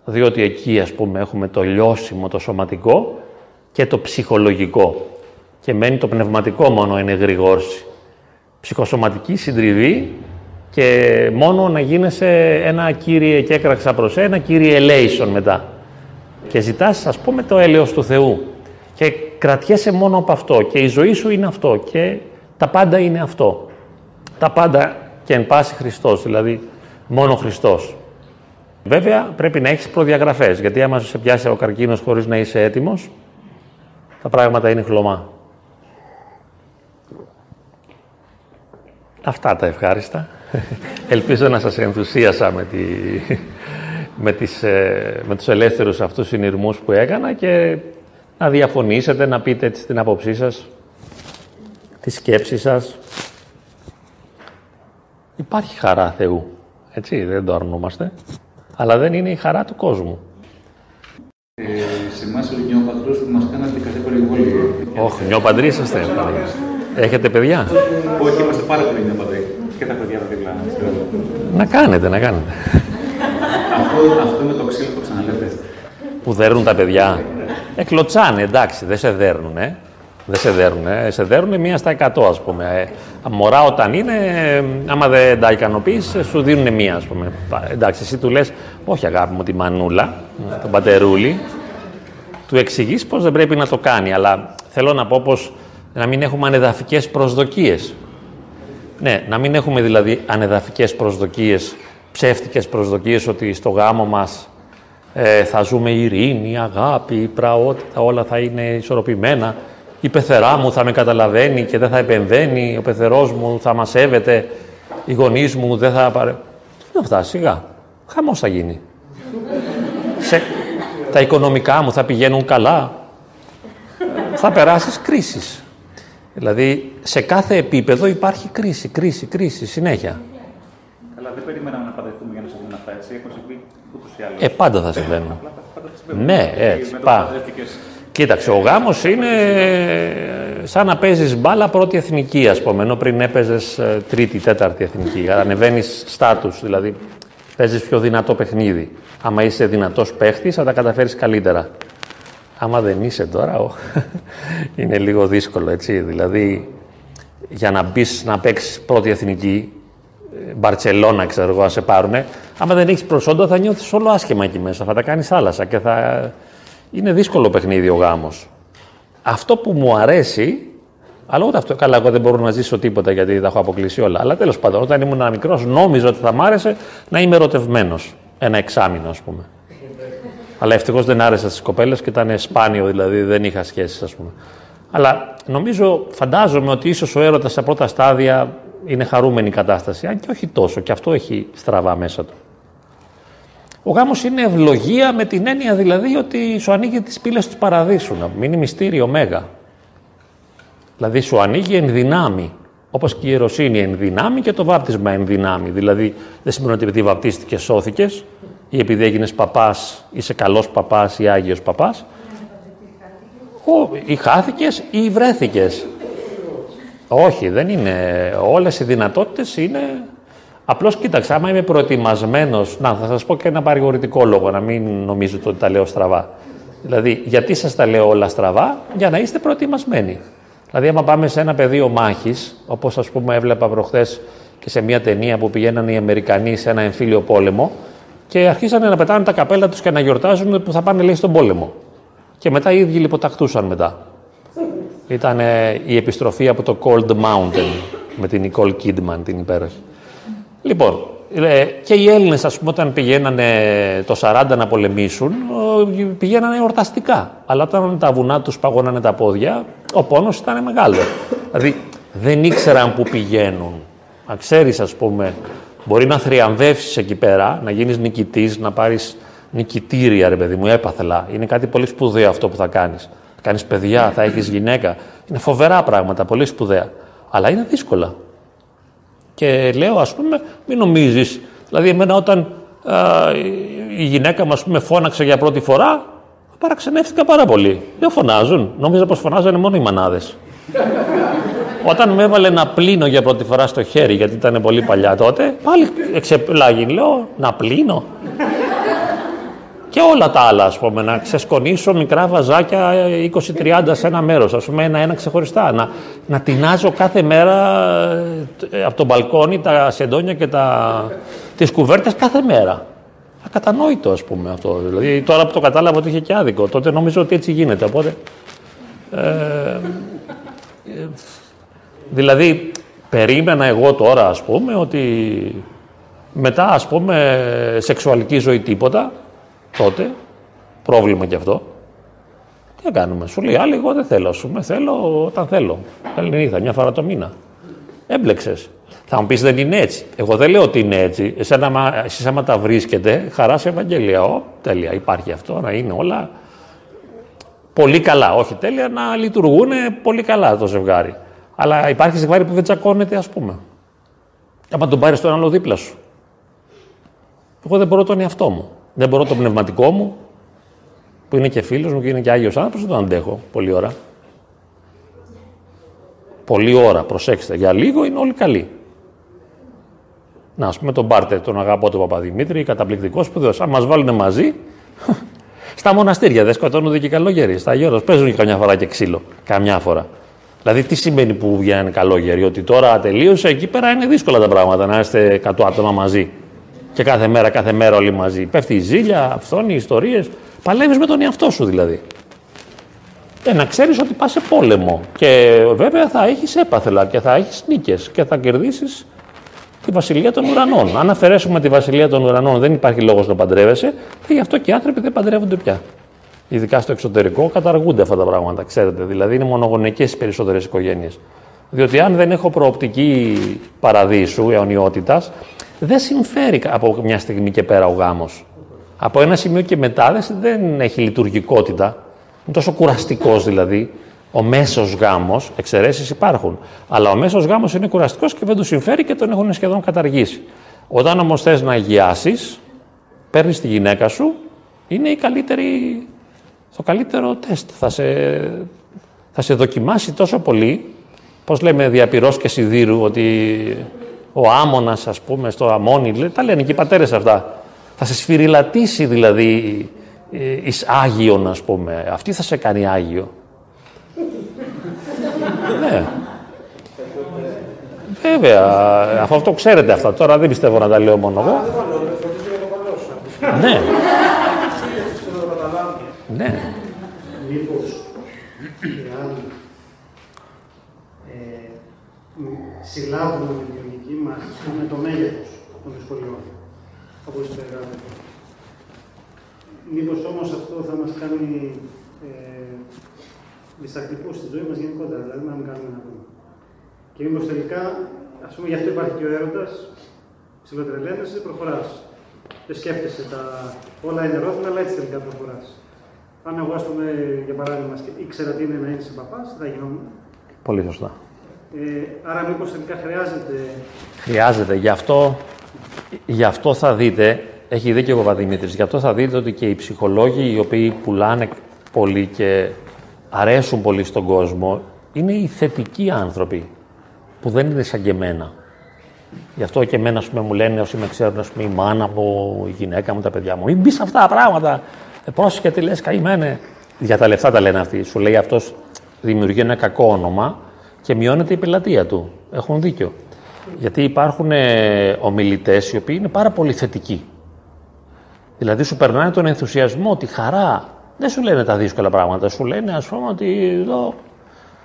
διότι εκεί ας πούμε έχουμε το λιώσιμο, το σωματικό και το ψυχολογικό. Και μένει το πνευματικό μόνο είναι γρηγόρση. Ψυχοσωματική συντριβή και μόνο να γίνεσαι ένα κύριε και έκραξα προς ένα κύριε ελέησον μετά. Και ζητάς ας πούμε το έλεος του Θεού. Και κρατιέσαι μόνο από αυτό και η ζωή σου είναι αυτό και τα πάντα είναι αυτό. Τα πάντα και εν πάση Χριστός, δηλαδή μόνο Χριστός. Βέβαια πρέπει να έχεις προδιαγραφές, γιατί άμα σε πιάσει ο καρκίνος χωρίς να είσαι έτοιμος, τα πράγματα είναι χλωμά. Αυτά τα ευχάριστα. Ελπίζω να σας ενθουσίασα με, τη, με, τις, ε, με τους ελεύθερους αυτούς συνειρμούς που έκανα και να διαφωνήσετε, να πείτε έτσι την άποψή σας, τη σκέψη σας. Υπάρχει χαρά Θεού, έτσι, δεν το αρνούμαστε, αλλά δεν είναι η χαρά του κόσμου. Ε, σε εμάς ο νιόπαντρος που μας κάνατε κάθε περιβόλιο. Όχι, νιόπαντροι είσαστε. Έχετε παιδιά; Όχι, είμαστε πάρα πολύ νιόπαντροι. Και τα παιδιά τα δίπλα. Να κάνετε, να κάνετε. αυτό, αυτό με το ξύλο που ξαναλέτε. Που δέρνουν τα παιδιά. Εκλωτσάνε, εντάξει, δεν σε δέρνουν, ε. Δεν σε δέρνουν, ε. σε δέρνουν μία στα εκατό, ας πούμε. Ε, μωρά όταν είναι, άμα δεν τα ικανοποιείς, σου δίνουν μία, ας πούμε. Εντάξει, εσύ του λες, όχι αγάπη μου, τη μανούλα, τον πατερούλι, του εξηγείς πώς δεν πρέπει να το κάνει, αλλά θέλω να πω πως να μην έχουμε ανεδαφικές προσδοκίες. Ναι, να μην έχουμε δηλαδή ανεδαφικές προσδοκίες, ψεύτικες προσδοκίες ότι στο γάμο μας ε, θα ζούμε ειρήνη, αγάπη, πραότητα, όλα θα είναι ισορροπημένα. Η πεθερά μου θα με καταλαβαίνει και δεν θα επεμβαίνει, ο πεθερός μου θα μας σέβεται, οι γονείς μου δεν θα πάρε... Τι είναι αυτά, σιγά. Χαμός θα γίνει. Σε... Τα οικονομικά μου θα πηγαίνουν καλά. θα περάσεις κρίσεις. Δηλαδή, σε κάθε επίπεδο υπάρχει κρίση, κρίση, κρίση, συνέχεια. Καλά, δεν περιμέναμε να παντρευτούμε για να συμβούν αυτά, έτσι. Έχω συμβεί ούτως ή άλλως. Ε, πάντα θα συμβαίνουν. ναι, έτσι. Πά. Κοίταξε, ο γάμος είναι σαν να παίζεις μπάλα πρώτη εθνική, ας πούμε, ενώ πριν έπαιζες τρίτη, τέταρτη εθνική. Ανεβαίνεις στάτους, δηλαδή Παίζεις πιο δυνατό παιχνίδι. Άμα είσαι δυνατός παίχτης, θα τα καταφέρεις καλύτερα. Άμα δεν είσαι τώρα, είναι λίγο δύσκολο, έτσι. Δηλαδή, για να μπεις να παίξεις πρώτη εθνική, Μπαρσελόνα, ξέρω εγώ, να σε πάρουνε, άμα δεν έχεις προσόντα, θα νιώθεις όλο άσχημα εκεί μέσα. Θα τα κάνεις θάλασσα και θα. Είναι δύσκολο παιχνίδι ο γάμος. Αυτό που μου αρέσει, αλλά ούτε αυτό. Καλά, εγώ δεν μπορώ να ζήσω τίποτα γιατί τα έχω αποκλείσει όλα. Αλλά τέλος πάντων, όταν ήμουν μικρός, νόμιζα ότι θα μ' άρεσε να είμαι ερωτευμένος. Ένα εξάμεινο, ας πούμε. Αλλά ευτυχώς δεν άρεσα στις κοπέλες και ήταν σπάνιο, δηλαδή δεν είχα σχέσεις, ας πούμε. Αλλά νομίζω, φαντάζομαι ότι ίσως ο έρωτας στα πρώτα στάδια είναι χαρούμενη κατάσταση, αν και όχι τόσο. Και αυτό έχει στραβά μέσα του. Ο γάμος είναι ευλογία με την έννοια δηλαδή ότι σου ανοίγει τις πύλες του παραδείσου, να μείνει μυστήριο μέγα. Δηλαδή σου ανοίγει εν δυνάμει, όπως και η ιεροσύνη εν δυνάμει και το βάπτισμα εν δυνάμει. Δηλαδή δεν σημαίνει ότι επειδή βαπτίστηκες σώθηκες ή επειδή έγινες παπάς, είσαι καλός παπάς ή άγιος παπάς. Ή χάθηκες ή βρέθηκες. Όχι, δεν είναι. Όλες οι δυνατότητες είναι... Απλώς κοίταξε, άμα είμαι προετοιμασμένος. Να, θα σας πω και ένα παρηγορητικό λόγο, να μην νομίζετε ότι τα λέω στραβά. Δηλαδή, γιατί σας τα λέω όλα στραβά, για να είστε προετοιμασμένοι. Δηλαδή, άμα πάμε σε ένα πεδίο μάχης, όπως ας πούμε έβλεπα προχθές και σε μια ταινία που πηγαίναν οι Αμερικανοί σε ένα εμφύλιο πόλεμο και αρχίσανε να πετάνε τα καπέλα τους και να γιορτάζουν που θα πάνε λέει στον πόλεμο. Και μετά οι ίδιοι λιποταχτούσαν μετά. Ήταν η επιστροφή από το Cold Mountain με την Nicole Kidman, την υπέροχη. Λοιπόν, ε, και οι Έλληνες, ας πούμε, όταν πηγαίνανε το 40 να πολεμήσουν, πηγαίνανε εορταστικά. Αλλά όταν τα βουνά τους παγώνανε τα πόδια, ο πόνος ήταν μεγάλο. δηλαδή δεν ήξεραν πού πηγαίνουν. Αν ξέρεις, ας πούμε, μπορεί να θριαμβεύσεις εκεί πέρα, να γίνεις νικητής, να πάρεις νικητήρια, ρε παιδί μου, έπαθελα. Είναι κάτι πολύ σπουδαίο αυτό που θα κάνεις. Θα κάνεις παιδιά, θα έχεις γυναίκα. Είναι φοβερά πράγματα, πολύ σπουδαία. Αλλά είναι δύσκολα. Και λέω, ας πούμε, μην νομίζεις. Δηλαδή, εμένα όταν α, η γυναίκα μου, πούμε, φώναξε για πρώτη φορά, παραξενεύτηκα πάρα πολύ. Δεν φωνάζουν. Νόμιζα πως φωνάζανε μόνο οι μανάδες. Όταν με έβαλε να πλύνω για πρώτη φορά στο χέρι, γιατί ήταν πολύ παλιά τότε, πάλι εξεπλάγει. Λέω, να πλύνω και όλα τα άλλα, ας πούμε, να ξεσκονίσω μικρά βαζάκια 20-30 σε ένα μέρος, ας πούμε, ένα-ένα ξεχωριστά. Να, να τεινάζω κάθε μέρα ε, από το μπαλκόνι τα σεντόνια και τα, τις κουβέρτες κάθε μέρα. Ακατανόητο, ας πούμε, αυτό. Δηλαδή, τώρα που το κατάλαβα ότι είχε και άδικο, τότε νομίζω ότι έτσι γίνεται, οπότε... Ε, ε, δηλαδή, περίμενα εγώ τώρα, ας πούμε, ότι μετά, ας πούμε, σεξουαλική ζωή τίποτα, τότε, πρόβλημα κι αυτό. Τι να κάνουμε, σου λέει άλλη, εγώ δεν θέλω, ας πούμε, θέλω όταν θέλω. Ελληνίδα, μια φορά το μήνα. Έμπλεξες. Θα μου πεις δεν είναι έτσι. Εγώ δεν λέω ότι είναι έτσι. Εσείς, άμα τα βρίσκετε, χαρά σε Ευαγγελία. Ω, τέλεια, υπάρχει αυτό, να είναι όλα πολύ καλά. Όχι τέλεια, να λειτουργούν πολύ καλά το ζευγάρι. Αλλά υπάρχει ζευγάρι που δεν τσακώνεται, ας πούμε. Άμα τον πάρεις τον άλλο δίπλα σου. Εγώ δεν μπορώ τον εαυτό μου. Δεν μπορώ το πνευματικό μου, που είναι και φίλος μου και είναι και άγιος άνθρωπος, δεν το αντέχω πολλή ώρα. Πολλή ώρα, προσέξτε. Για λίγο είναι όλοι καλοί. Να, ας πούμε τον Μπάρτερ, τον αγαπώ τον Παπαδημήτρη, καταπληκτικός σπουδαίο. Αν μας βάλουν μαζί, στα μοναστήρια δεν σκοτώνονται και καλόγεροι. Στα Αγιώτα παίζουν και καμιά φορά και ξύλο. Καμιά φορά. Δηλαδή, τι σημαίνει που βγαίνουν καλόγεροι, ότι τώρα τελείωσε εκεί πέρα είναι δύσκολα τα πράγματα να είστε 100 άτομα μαζί. Και κάθε μέρα, κάθε μέρα όλοι μαζί. Πέφτει η ζήλια, φθόνοι, ιστορίες. Παλεύεις με τον εαυτό σου δηλαδή. Ε, να ξέρεις ότι πας σε πόλεμο. Και βέβαια θα έχεις έπαθελα και θα έχεις νίκες και θα κερδίσεις τη βασιλεία των ουρανών. Αν αφαιρέσουμε τη βασιλεία των ουρανών, δεν υπάρχει λόγος να παντρεύεσαι και γι' αυτό και οι άνθρωποι δεν παντρεύονται πια. Ειδικά στο εξωτερικό καταργούνται αυτά τα πράγματα, ξέρετε. Δηλαδή είναι μονογονικέ οι περισσότερες οικογένειες. Διότι αν δεν έχω προοπτική παραδείσου, αιωνιότητας, δεν συμφέρει από μια στιγμή και πέρα ο γάμος. Από ένα σημείο και μετά δεν έχει λειτουργικότητα. Είναι τόσο κουραστικός δηλαδή. Ο μέσος γάμος, εξαιρέσεις υπάρχουν. Αλλά ο μέσος γάμος είναι κουραστικός και δεν του συμφέρει και τον έχουν σχεδόν καταργήσει. Όταν όμως θες να αγιάσεις, παίρνεις τη γυναίκα σου, είναι η καλύτερη, το καλύτερο τεστ. Θα σε, θα σε δοκιμάσει τόσο πολύ, πώς λέμε διαπυρός και σιδήρου, ότι ο Άμονας, ας πούμε, στο Αμόνι, τα λένε και οι πατέρες αυτά. Θα σε σφυριλατήσει δηλαδή ε, εις Άγιον, ας πούμε. Αυτή θα σε κάνει Άγιο. ναι. Βέβαια, αφού αυτό ξέρετε αυτά. Τώρα δεν πιστεύω να τα λέω μόνο εγώ. ναι. ναι. Μήπως, εάν ε, συλλάβουμε την λογική μας με το μέγεθος των δυσκολιών, όπως περιγράφεται. Μήπως όμως αυτό θα μας κάνει ε, διστακτικούς στη ζωή μας γενικότερα, δηλαδή να μην κάνουμε ένα βήμα. Και μήπως τελικά, ας πούμε, γι' αυτό υπάρχει και ο έρωτας, ψηλοτρελαίνεσαι, προχωράς. Δεν σκέφτεσαι τα... Όλα είναι ρόδινα, αλλά έτσι τελικά προχωράς. Αν εγώ, ας πούμε, για παράδειγμα, ήξερα τι είναι να είσαι παπάς, θα γινόμουν. Πολύ σωστά. Ε, άρα μήπως τελικά χρειάζεται... Χρειάζεται. Γι' αυτό, γι αυτό θα δείτε, έχει δίκιο ο Παπαδημήτρης, γι' αυτό θα δείτε ότι και οι ψυχολόγοι οι οποίοι πουλάνε πολύ και αρέσουν πολύ στον κόσμο, είναι οι θετικοί άνθρωποι, που δεν είναι σαν και εμένα. Γι' αυτό και εμένα πούμε, μου λένε όσοι με ξέρουν, ας πούμε, η μάνα μου, η γυναίκα μου, τα παιδιά μου. Μην μπει σε αυτά τα πράγματα. Ε, πρόσεχε τι λες, καημένε. Για τα λεφτά τα λένε αυτοί. Σου λέει αυτός δημιουργεί ένα κακό όνομα και μειώνεται η πελατεία του. Έχουν δίκιο. Γιατί υπάρχουν ε, ομιλητές οι οποίοι είναι πάρα πολύ θετικοί. Δηλαδή σου περνάνε τον ενθουσιασμό, τη χαρά. Δεν σου λένε τα δύσκολα πράγματα. Σου λένε, ας πούμε, ότι εδώ.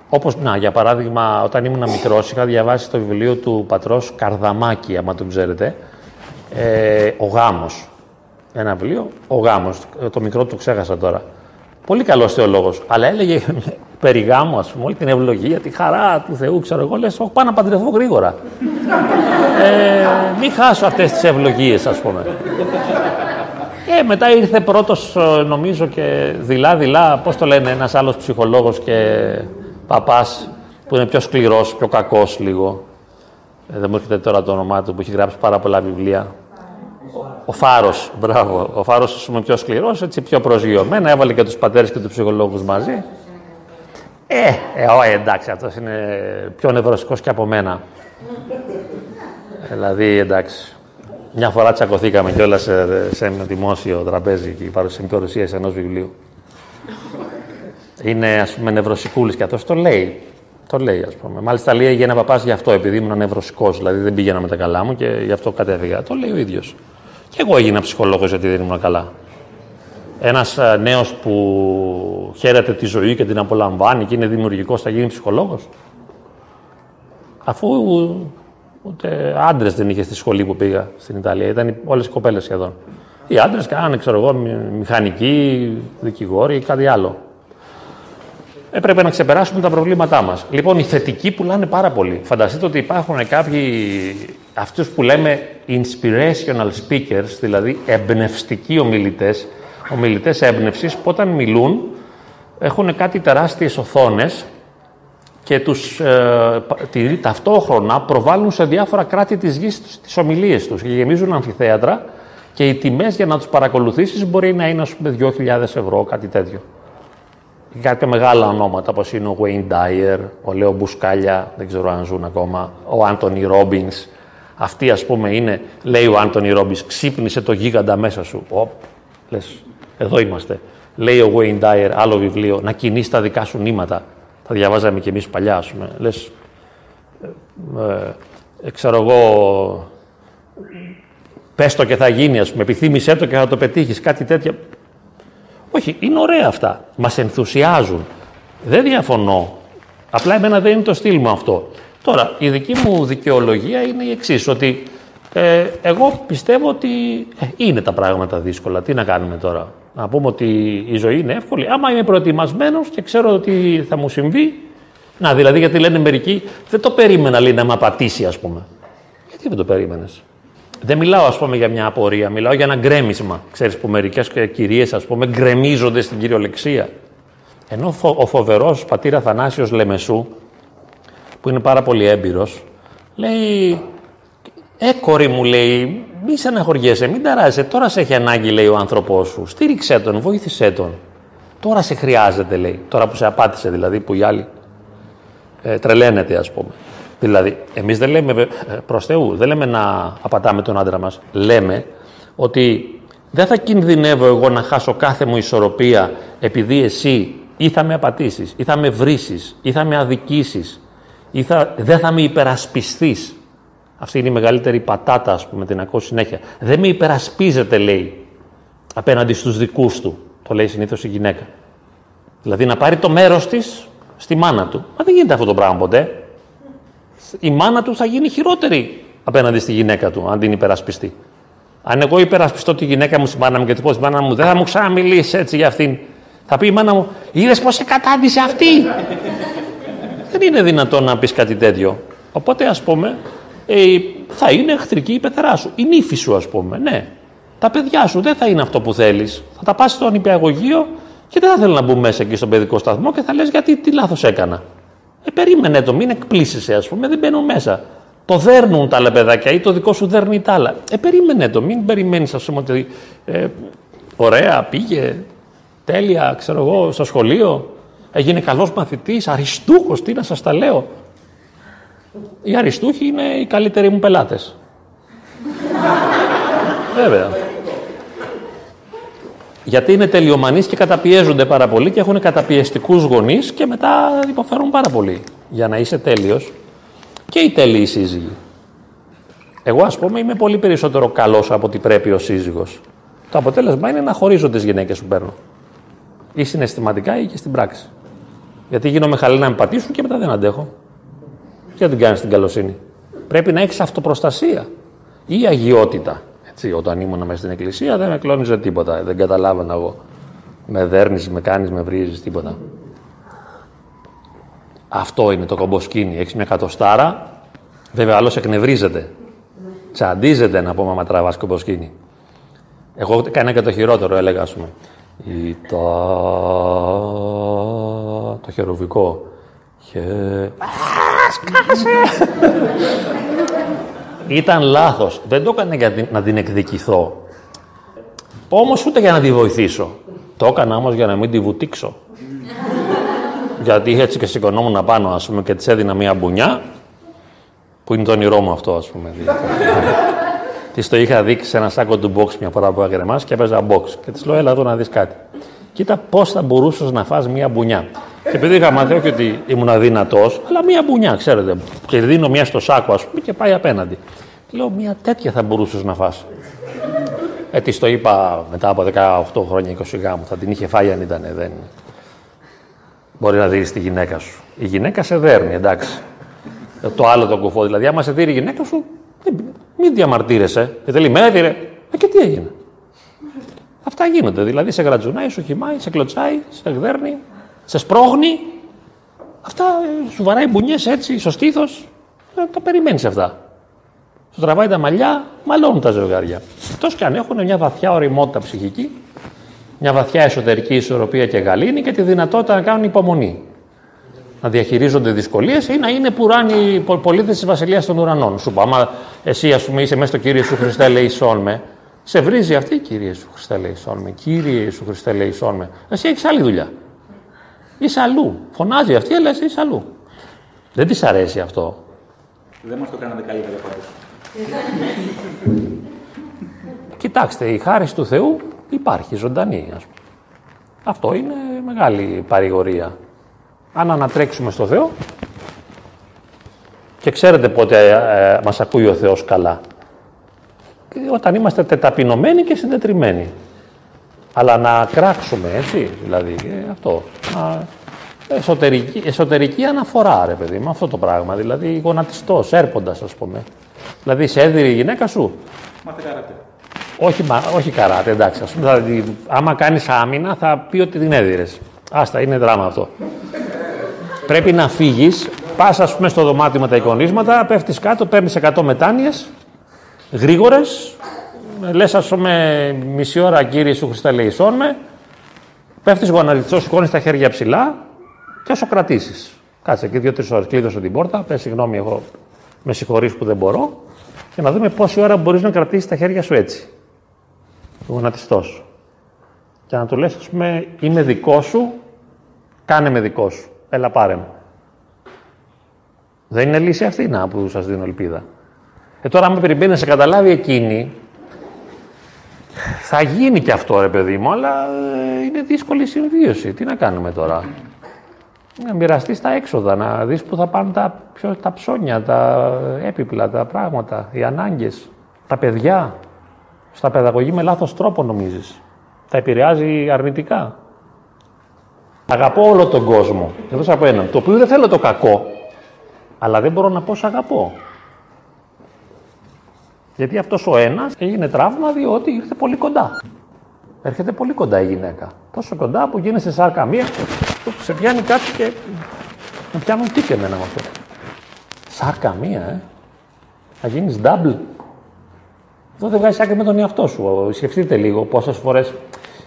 Όπως, να, για παράδειγμα, όταν ήμουν μικρός, είχα διαβάσει το βιβλίο του πατρός Καρδαμάκη, άμα τον ξέρετε. Ε, ο γάμος. Ένα βιβλίο, Ο γάμος. Το μικρό του ξέχασα τώρα. Πολύ καλός θεολόγος. Αλλά έλεγε περί γάμου, ας πούμε, όλη την ευλογία, τη χαρά του Θεού, ξέρω εγώ. Λες, πάω να παντρευτώ γρήγορα. ε, μην χάσω αυτές τις ευλογίες, ας πούμε. Ε, μετά ήρθε πρώτος, νομίζω και δειλά-δειλά, πώς το λένε, ένας άλλος ψυχολόγος και παπάς, που είναι πιο σκληρός, πιο κακός λίγο. Ε, δεν μου έρχεται τώρα το όνομά του, που έχει γράψει πάρα πολλά βιβλία. Ο Φάρος, μπράβο. Ο Φάρος, ας πούμε, πιο σκληρός, έτσι πιο προσγειωμένα. Έβαλε και τους πατέρες και τους ψυχολόγους μαζί. Ε, ε, ό, εντάξει, αυτός είναι πιο νευρωσικός και από μένα. δηλαδή, εντάξει. Μια φορά τσακωθήκαμε κιόλας σε, σε ένα δημόσιο τραπέζι και η παρουσίαση ενός βιβλίου. Είναι ας πούμε νευροσικούλης και αυτός το λέει. Το λέει, ας πούμε. Μάλιστα λέει για ένα παπάς γι' αυτό, επειδή ήμουν νευροσικός, δηλαδή δεν πήγαινα με τα καλά μου και γι' αυτό κατέβηγα. Το λέει ο ίδιος. Και εγώ έγινα ψυχολόγος γιατί δεν ήμουν καλά. Ένας νέος που χαίρεται τη ζωή και την απολαμβάνει και είναι δημιουργικός θα γίνει ψυχολόγος. Αφού Ούτε άντρες δεν είχε στη σχολή που πήγα στην Ιταλία. Ήταν όλες οι κοπέλες σχεδόν. Οι άντρες κάνανε, ξέρω εγώ, μηχανικοί, δικηγόροι ή κάτι άλλο. Έπρεπε να ξεπεράσουμε τα προβλήματά μας. Λοιπόν, οι θετικοί πουλάνε πάρα πολύ. Φανταστείτε ότι υπάρχουν κάποιοι, αυτούς που λέμε inspirational speakers, δηλαδή εμπνευστικοί ομιλητές, ομιλητές έμπνευσης, που όταν μιλούν έχουν κάτι τεράστιες οθόνες και τους ε, ταυτόχρονα προβάλλουν σε διάφορα κράτη της γης τις ομιλίες τους και γεμίζουν αμφιθέατρα και οι τιμές για να τους παρακολουθήσεις μπορεί να είναι ας πούμε 2.000 ευρώ, κάτι τέτοιο. Και κάποια μεγάλα ονόματα όπως είναι ο Wayne Dyer, ο Λέο Μπουσκάλια, δεν ξέρω αν ζουν ακόμα, ο Άντωνι Ρόμπινς. Αυτοί ας πούμε είναι, λέει ο Άντωνι Ρόμπινς, ξύπνησε το γίγαντα μέσα σου. Οπ, λες, εδώ είμαστε. Λέει ο Wayne Dyer, άλλο βιβλίο, να κινείς τα δικά σου νήματα τα διαβάζαμε κι εμείς παλιά, ας πούμε. Λες, ε, ε, ξέρω εγώ, πες το και θα γίνει, ας πούμε, επιθύμησέ το και θα το πετύχεις, κάτι τέτοιο. Όχι, είναι ωραία αυτά. Μας ενθουσιάζουν. Δεν διαφωνώ. Απλά εμένα δεν είναι το στυλ μου αυτό. Τώρα, η δική μου δικαιολογία είναι η εξής ότι ε, εγώ πιστεύω ότι ε, είναι τα πράγματα δύσκολα. Τι να κάνουμε τώρα; Να πούμε ότι η ζωή είναι εύκολη. Άμα είμαι προετοιμασμένος και ξέρω ότι θα μου συμβεί. Να, δηλαδή, γιατί λένε μερικοί, δεν το περίμενα λέει, να με απατήσει, ας πούμε. Γιατί δεν το περίμενες; Δεν μιλάω, ας πούμε, για μια απορία. Μιλάω για ένα γκρέμισμα. Ξέρεις που μερικές κυρίες, ας πούμε, γκρεμίζονται στην κυριολεξία. Ενώ ο φοβερός πατήρα Θανάσιο Λεμεσού, που είναι πάρα πολύ έμπειρος, λέει ε, κόρη μου λέει, μη στεναχωριέσαι, μην ταράζεσαι. Τώρα σε έχει ανάγκη, λέει ο άνθρωπός σου. Στήριξε τον, βοήθησέ τον. Τώρα σε χρειάζεται, λέει. Τώρα που σε απάτησε δηλαδή, που οι άλλοι ε, τρελαίνεται, ας πούμε. Δηλαδή, εμείς δεν λέμε ε, προς Θεού, δεν λέμε να απατάμε τον άντρα μας. Λέμε ότι δεν θα κινδυνεύω εγώ να χάσω κάθε μου ισορροπία επειδή εσύ ή θα με απατήσεις, ή θα με βρίσεις, ή θα με αδικήσεις, ή θα, δεν θα με υπερασπιστείς. Αυτή είναι η μεγαλύτερη πατάτα, ας πούμε, την ακούω συνέχεια. Δεν με υπερασπίζεται, λέει, απέναντι στους δικούς του. Το λέει συνήθως η γυναίκα. Δηλαδή να πάρει το μέρος της στη μάνα του. Μα δεν γίνεται αυτό το πράγμα ποτέ. Η μάνα του θα γίνει χειρότερη απέναντι στη γυναίκα του, αν την υπερασπιστεί. Αν εγώ υπερασπιστώ τη γυναίκα μου στη μάνα μου και τη πω στη μάνα μου, δεν θα μου ξαναμιλήσεις έτσι για αυτήν. Θα πει η μάνα μου, είδες πώς σε κατάντησε αυτή; δεν είναι δυνατόν να πεις κάτι τέτοιο. Οπότε ας πούμε, ε, θα είναι εχθρική η πεθερά σου. Η νύφη σου, ας πούμε. Ναι. Τα παιδιά σου δεν θα είναι αυτό που θέλεις. Θα τα πας στο νηπιαγωγείο και δεν θα θέλει να μπουν μέσα εκεί στον παιδικό σταθμό και θα λες γιατί τι λάθος έκανα; Ε, περίμενε το, μην εκπλήσει, ας πούμε, δεν μπαίνουν μέσα. Το δέρνουν τα άλλα παιδάκια ή το δικό σου δέρνει τα άλλα. Ε, περίμενε το, μην περιμένεις, ας πούμε, ότι ε, ωραία, πήγε, τέλεια, ξέρω εγώ, στο σχολείο, έγινε καλός μαθητής, αριστούχος, τι να σας τα λέω. Οι αριστούχοι είναι οι καλύτεροι μου πελάτες. Βέβαια. Γιατί είναι τελειομανείς και καταπιέζονται πάρα πολύ και έχουν καταπιεστικούς γονείς και μετά υποφέρουν πάρα πολύ. Για να είσαι τέλειος και οι τέλειοι σύζυγοι. Εγώ, ας πούμε, είμαι πολύ περισσότερο καλός από ό,τι πρέπει ο σύζυγος. Το αποτέλεσμα είναι να χωρίζω τις γυναίκες που παίρνω. Ή συναισθηματικά ή και στην πράξη. Γιατί γίνομαι χαλή να με πατήσουν και μετά δεν αντέχω. Και την κάνεις την καλοσύνη. Πρέπει να έχεις αυτοπροστασία ή αγιότητα. Έτσι, όταν ήμουν μέσα στην εκκλησία δεν με κλώνιζε τίποτα. Δεν καταλάβαινα εγώ. Με δέρνεις, με κάνεις, με βρίζεις, τίποτα. Αυτό είναι το κομποσκίνη. Έχεις μια κατοστάρα. Βέβαια, άλλος εκνευρίζεται. Τσαντίζεται να πούμε, άμα τραβάς κομποσκίνη. Εγώ έκανα και το χειρότερο, έλεγα, ας πούμε. Ή το, το χερουβικό. Χε... Σκάσε! Ήταν λάθος. Δεν το έκανα για να την εκδικηθώ. Όμως ούτε για να τη βοηθήσω. Το έκανα όμως για να μην τη βουτήξω. Γιατί έτσι και σηκωνόμουν πάνω, ας πούμε, και της έδινα μία μπουνιά, που είναι το όνειρό μου αυτό, ας πούμε. της το είχα δείξει σε ένα σάκο του box μια φορά που έγρεμα και έπαιζα box. Και της λέω, έλα εδώ να δεις κάτι. Κοίτα πώς θα μπορούσες να φας μία μπουνιά. Και επειδή είχα μάθει όχι ότι ήμουν αδύνατος, αλλά μία μπουνιά, ξέρετε. Και δίνω μία στο σάκο, ας πούμε, και πάει απέναντι. Λέω, μία τέτοια θα μπορούσες να φας. Ε, της το είπα μετά από 18 χρόνια, 20 γάμου. Θα την είχε φάει αν ήταν, δεν. Μπορεί να δεις τη γυναίκα σου. Η γυναίκα σε δέρνει, εντάξει. Ε, το άλλο το κουφό. Δηλαδή, άμα σε δει η γυναίκα σου, μην διαμαρτύρεσαι. Και θέλει με έδιρε. Ε, και τι έγινε. Αυτά γίνονται. Δηλαδή, σε γρατζουνάει, σου χυμάει, σε κλωτσάει, σε δέρνει, σε σπρώχνει. Αυτά ε, σου βαράει μπουνιές έτσι, στο στήθος. Ε, το περιμένεις αυτά. Σου τραβάει τα μαλλιά, μαλώνουν τα ζευγάρια. Εκτός και αν έχουν μια βαθιά οριμότητα ψυχική, μια βαθιά εσωτερική ισορροπία και γαλήνη και τη δυνατότητα να κάνουν υπομονή. Να διαχειρίζονται δυσκολίες ή να είναι πουράνοι πολίτες της Βασιλείας των Ουρανών. Σου πω, άμα εσύ, ας πούμε, είσαι μέσα στο κύριο σου Χριστέ, λέει με, σε βρίζει αυτή, κύριε σου Χριστέ, λέει με, κύριε σου Χριστέ, λέει με. Εσύ έχεις άλλη δουλειά. Είσαι αλλού. Φωνάζει αυτή, αλλά εσύ είσαι αλλού. Δεν της αρέσει αυτό. Δεν μας το κάνατε καλύτερα πάντως. Κοιτάξτε, η χάρη του Θεού υπάρχει ζωντανή. Ας πούμε. Αυτό είναι μεγάλη παρηγορία. Αν ανατρέξουμε στο Θεό και ξέρετε πότε ε, ε μας ακούει ο Θεός καλά. Όταν είμαστε τεταπεινωμένοι και συντετριμένοι. Αλλά να κράξουμε, έτσι, δηλαδή, ε, αυτό. Να, εσωτερική, εσωτερική αναφορά, ρε παιδί, με αυτό το πράγμα. Δηλαδή, γονατιστός, έρποντας, ας πούμε. Δηλαδή, σε έδιρε η γυναίκα σου. Μάθε καράτε. Όχι, μα, όχι καράτε, εντάξει. Ας πούμε, δηλαδή, άμα κάνεις άμυνα, θα πει ότι την έδιρες. Άστα, είναι δράμα αυτό. Πρέπει να φύγεις, πας ας πούμε στο δωμάτιο με τα εικονίσματα, πέφτεις κάτω, παίρνεις 100 μετάνοιες, γρήγορες, λες ας πούμε μισή ώρα κύριε σου Χριστέ λέει με, πέφτεις γονατιστός, σηκώνεις τα χέρια ψηλά και όσο κρατήσεις. Κάτσε εκεί δύο-τρεις ώρες, κλείδωσε την πόρτα, πες συγγνώμη, εγώ με συγχωρείς που δεν μπορώ, και να δούμε πόση ώρα μπορείς να κρατήσεις τα χέρια σου έτσι. Γονατιστός. Και να του λες, ας πούμε, είμαι δικός σου, κάνε με δικό σου. Έλα πάρε μου. Δεν είναι λύση αυτή να που σας δίνω ελπίδα. Ε, τώρα, άμα περιμένει να σε καταλάβει εκείνη, θα γίνει και αυτό ρε παιδί μου, αλλά ε, είναι δύσκολη συμβίωση. Τι να κάνουμε τώρα; Να μοιραστείς τα έξοδα, να δεις που θα πάνε τα, ποιο, τα ψώνια, τα έπιπλα, τα πράγματα, οι ανάγκες, τα παιδιά. Στα παιδαγωγή με λάθος τρόπο νομίζεις. Τα επηρεάζει αρνητικά. Αγαπώ όλο τον κόσμο, Εδώ από έναν, το οποίο δεν θέλω το κακό, αλλά δεν μπορώ να πω σ' αγαπώ. Γιατί αυτός ο ένας έγινε τραύμα διότι ήρθε πολύ κοντά. Έρχεται πολύ κοντά η γυναίκα. Τόσο κοντά που γίνεσαι σάρκα μία, σε πιάνει κάτι και με πιάνουν τι και εμένα με αυτό. Σάρκα μία, ε. Θα γίνεις double. Αυτό δεν βγάζει άκρη με τον εαυτό σου. Σκεφτείτε λίγο πόσες φορές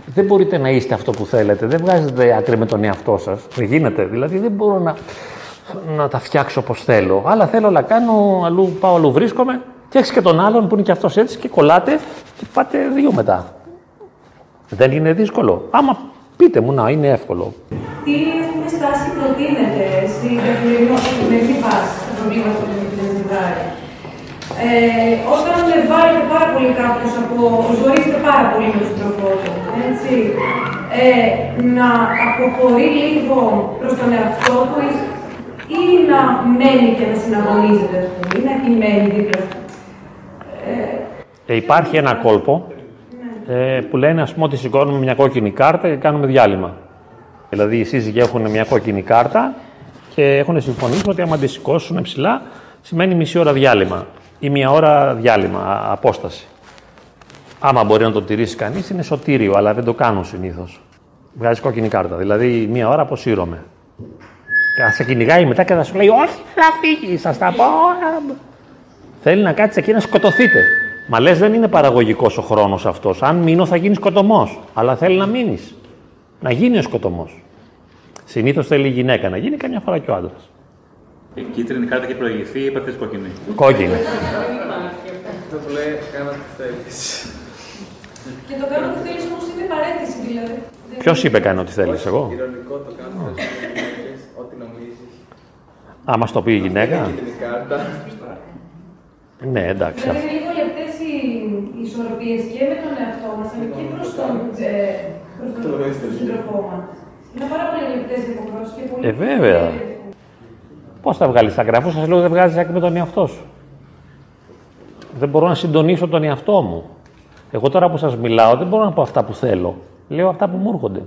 δεν μπορείτε να είστε αυτό που θέλετε. Δεν βγάζετε άκρη με τον εαυτό σας. Δεν γίνεται. Δηλαδή δεν μπορώ να, να τα φτιάξω όπως θέλω. Αλλά θέλω να κάνω, αλλού πάω, αλλού βρίσκομαι. Και έχεις και τον άλλον που είναι και αυτός έτσι και κολλάτε και πάτε δύο μετά. Δεν είναι δύσκολο. Άμα πείτε μου να είναι εύκολο. Τι έχουμε στάση προτείνετε στην καθημερινή φάση στα προβλήματα που ζητάει. Ε, όταν με βάλετε πάρα πολύ κάποιος από. ζωρίζετε πάρα πολύ με τον τροφό του, έτσι. Ε, να αποχωρεί λίγο προς τον εαυτό του ή να μένει και να συναγωνίζεται, ας πούμε, ή να επιμένει δίπλα ε, υπάρχει ένα κόλπο ε, που λένε ας πούμε ότι σηκώνουμε μια κόκκινη κάρτα και κάνουμε διάλειμμα. Δηλαδή οι σύζυγοι έχουν μια κόκκινη κάρτα και έχουν συμφωνήσει ότι άμα τη σηκώσουν ψηλά σημαίνει μισή ώρα διάλειμμα ή μια ώρα διάλειμμα, απόσταση. Άμα μπορεί να το τηρήσει κανείς, είναι σωτήριο, αλλά δεν το κάνουν συνήθως. Βγάζει κόκκινη κάρτα. Δηλαδή, μία ώρα αποσύρωμαι. Και θα σε κυνηγάει μετά και θα σου λέει: Όχι, θα φύγεις, σα τα πω. Θέλει να κάτσει εκεί να σκοτωθείτε. Μα λες, δεν είναι παραγωγικός ο χρόνος αυτός. Αν μείνω, θα γίνεις σκοτωμός. Αλλά θέλει να μείνεις. Να γίνει ο σκοτωμός. Συνήθως θέλει η γυναίκα να γίνει, καμιά φορά και ο άντρας. Η κίτρινη κάρτα έχει προηγηθεί ή πατήσει κόκκινη. Κόκκινη. Αυτό που λέει κάνω τι θέλει. Και το κάνω τι θέλεις όμως είναι παρέτηση δηλαδή. Ποιος είπε κάνω τι θέλεις, εγώ; Ηρωνικό το κάνω ό,τι νομίζεις. Α, μα το πει η γυναίκα. Κίτρινη κάρτα. Ναι, εντάξει. Δηλαδή είναι λίγο λεπτέ οι ισορροπίες και με τον εαυτό μας, αλλά και προς τον, ε, προς τον σύντροφό μας. Είναι πάρα πολύ λεπτέ οι υποχρεώσεις και πολύ. Ε, βέβαια. Πώς θα βγάλεις τα γράφω, σας λέω δεν βγάζεις άκρη με τον εαυτό σου. Δεν μπορώ να συντονίσω τον εαυτό μου. Εγώ τώρα που σας μιλάω δεν μπορώ να πω αυτά που θέλω. Λέω αυτά που μου έρχονται.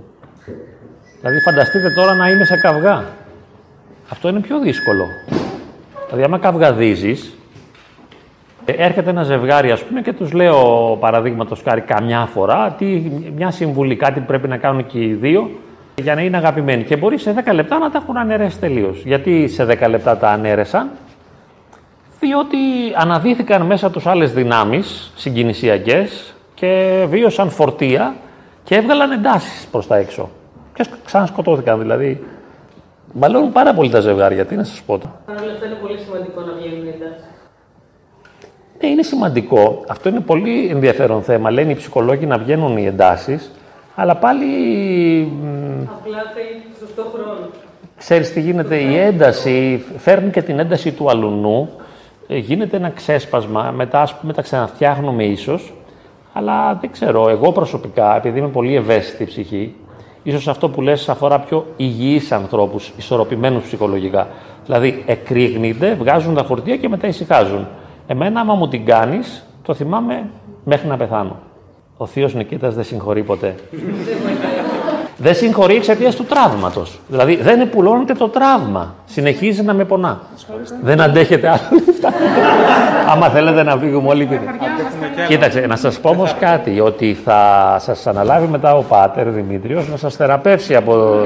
Δηλαδή, φανταστείτε τώρα να είμαι σε καυγά. Αυτό είναι πιο δύσκολο. Δηλαδή, άμα καυγαδίζεις, έρχεται ένα ζευγάρι, ας πούμε, και τους λέω παραδείγματος χάρη καμιά φορά τι, μια συμβουλή, κάτι που πρέπει να κάνουν και οι δύο για να είναι αγαπημένοι. Και μπορεί σε 10 λεπτά να τα έχουν αναιρέσει τελείως. Γιατί σε 10 λεπτά τα ανέρεσαν, διότι αναδύθηκαν μέσα τους άλλες δυνάμεις συγκινησιακές και βίωσαν φορτία και έβγαλαν εντάσεις προς τα έξω. Και ξανασκοτώθηκαν δηλαδή. Μπαλώνουν πάρα πολύ τα ζευγάρια, τι να σας πω. Παρ' όλα αυτά είναι πολύ σημαντικό να βγαίνουν οι εντάσεις. Ναι, είναι σημαντικό. Αυτό είναι πολύ ενδιαφέρον θέμα. Λένε οι ψυχολόγοι να βγαίνουν οι εντάσεις, αλλά πάλι Απλά θέλει σωστό χρόνο. Ξέρεις τι γίνεται, η ένταση φέρνει και την ένταση του αλουνού, ε, γίνεται ένα ξέσπασμα, μετά ας πούμε τα ξαναφτιάχνουμε ίσως, αλλά δεν ξέρω, εγώ προσωπικά, επειδή είμαι πολύ ευαίσθητη ψυχή, ίσως αυτό που λες αφορά πιο υγιείς ανθρώπους, ισορροπημένους ψυχολογικά. Δηλαδή, εκρήγνεται, βγάζουν τα φορτία και μετά ησυχάζουν. Εμένα, άμα μου την κάνεις, το θυμάμαι μέχρι να πεθάνω. Ο θείος Νικήτας δεν συγχωρεί ποτέ. δεν συγχωρεί εξαιτίας του τραύματος. Δηλαδή δεν επουλώνεται το τραύμα. Συνεχίζει να με πονά. Δεν αντέχετε άλλο λεφτά. Άμα θέλετε να φύγουμε όλοι πίσω. Κοίταξε, να σας πω όμως κάτι. Ότι θα σας αναλάβει μετά ο Πάτερ Δημήτριος να σας θεραπεύσει από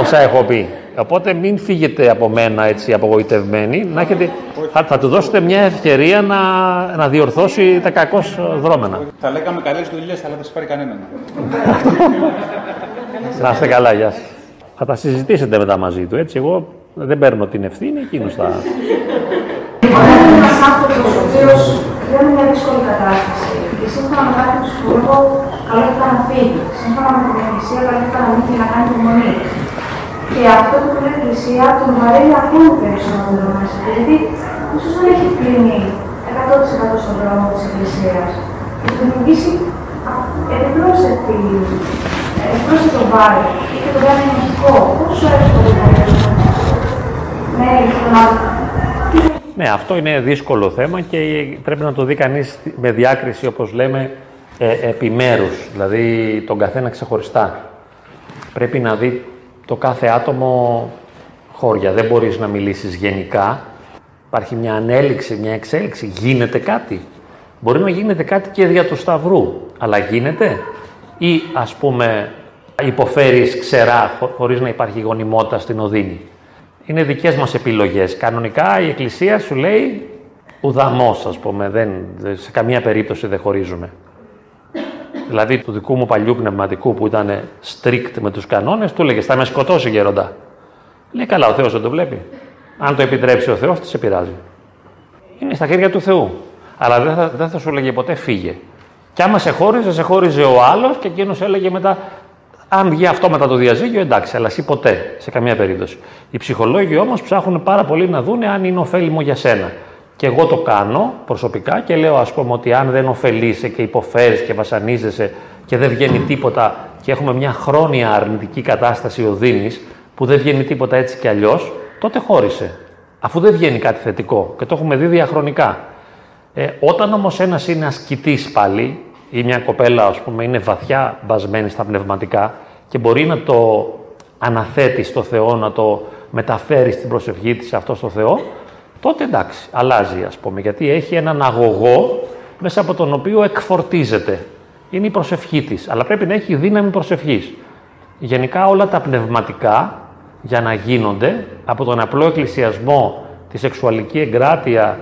όσα έχω πει. Οπότε μην φύγετε από μένα έτσι απογοητευμένοι. Να έχετε, θα, θα του δώσετε μια ευκαιρία να, να διορθώσει τα κακώς δρόμενα. Θα λέγαμε καλές δουλειές, αλλά δεν σου φέρει κανέναν. Να είστε καλά, γεια σας. Θα τα συζητήσετε μετά μαζί του, έτσι. Εγώ δεν παίρνω την ευθύνη, εκείνος θα. Όταν ένα άνθρωπο ο οποίο δεν είναι μια δύσκολη κατάσταση και σύμφωνα με κάποιο ψυχολόγο, καλό ήταν να φύγεις. Σύμφωνα με την Εκκλησία, καλό ήταν να μην να κάνεις υπομονή. Και αυτό που λέει η Εκκλησία τον βαραίνει ακόμη περισσότερο μέσα. Γιατί ίσως δεν έχει κλείνει 100% στον δρόμο της Εκκλησίας. Και του δημιουργήσει επιπρόσθετη, επιπρόσθετο βάρη και το κάνει μαγικό. Πόσο εύκολο θα είναι ναι, ναι, αυτό είναι δύσκολο θέμα και πρέπει να το δει κανείς με διάκριση, όπως λέμε, ε, επιμέρους, δηλαδή τον καθένα ξεχωριστά. Πρέπει να δει το κάθε άτομο χώρια. Δεν μπορείς να μιλήσεις γενικά. Υπάρχει μια ανέλυξη, μια εξέλιξη. Γίνεται κάτι. Μπορεί να γίνεται κάτι και δια του Σταυρού, αλλά γίνεται. Ή ας πούμε υποφέρεις ξερά χωρίς να υπάρχει γονιμότητα στην οδύνη. Είναι δικές μας επιλογές. Κανονικά η Εκκλησία σου λέει ουδαμός ας πούμε, δεν, σε καμία περίπτωση δεν χωρίζουμε. Δηλαδή του δικού μου παλιού πνευματικού που ήταν strict με τους κανόνες, του έλεγε θα με σκοτώσει γέροντα. Λέει καλά, ο Θεός δεν το βλέπει. Αν το επιτρέψει ο Θεός, τι σε πειράζει. Είναι στα χέρια του Θεού. Αλλά δεν θα, δεν θα σου έλεγε ποτέ φύγε. Και άμα σε χώριζε, σε χώριζε ο άλλος και εκείνος έλεγε μετά, αν βγει αυτό μετά το διαζύγιο, εντάξει, αλλά εσύ ποτέ, σε καμία περίπτωση. Οι ψυχολόγοι όμως ψάχνουν πάρα πολύ να δουν αν είναι ωφέλιμο για σένα. Και εγώ το κάνω προσωπικά και λέω ας πούμε ότι αν δεν ωφελείσαι και υποφέρεις και βασανίζεσαι και δεν βγαίνει τίποτα και έχουμε μια χρόνια αρνητική κατάσταση οδύνης που δεν βγαίνει τίποτα έτσι και αλλιώς, τότε χώρισε. Αφού δεν βγαίνει κάτι θετικό και το έχουμε δει διαχρονικά. Ε, όταν όμως ένας είναι ασκητής πάλι ή μια κοπέλα ας πούμε είναι βαθιά μπασμένη στα πνευματικά και μπορεί να το αναθέτει στο Θεό, να το μεταφέρει στην προσευχή της αυτό στο Θεό, τότε εντάξει, αλλάζει ας πούμε, γιατί έχει έναν αγωγό μέσα από τον οποίο εκφορτίζεται. Είναι η προσευχή της, αλλά πρέπει να έχει δύναμη προσευχής. Γενικά όλα τα πνευματικά για να γίνονται από τον απλό εκκλησιασμό, τη σεξουαλική εγκράτεια,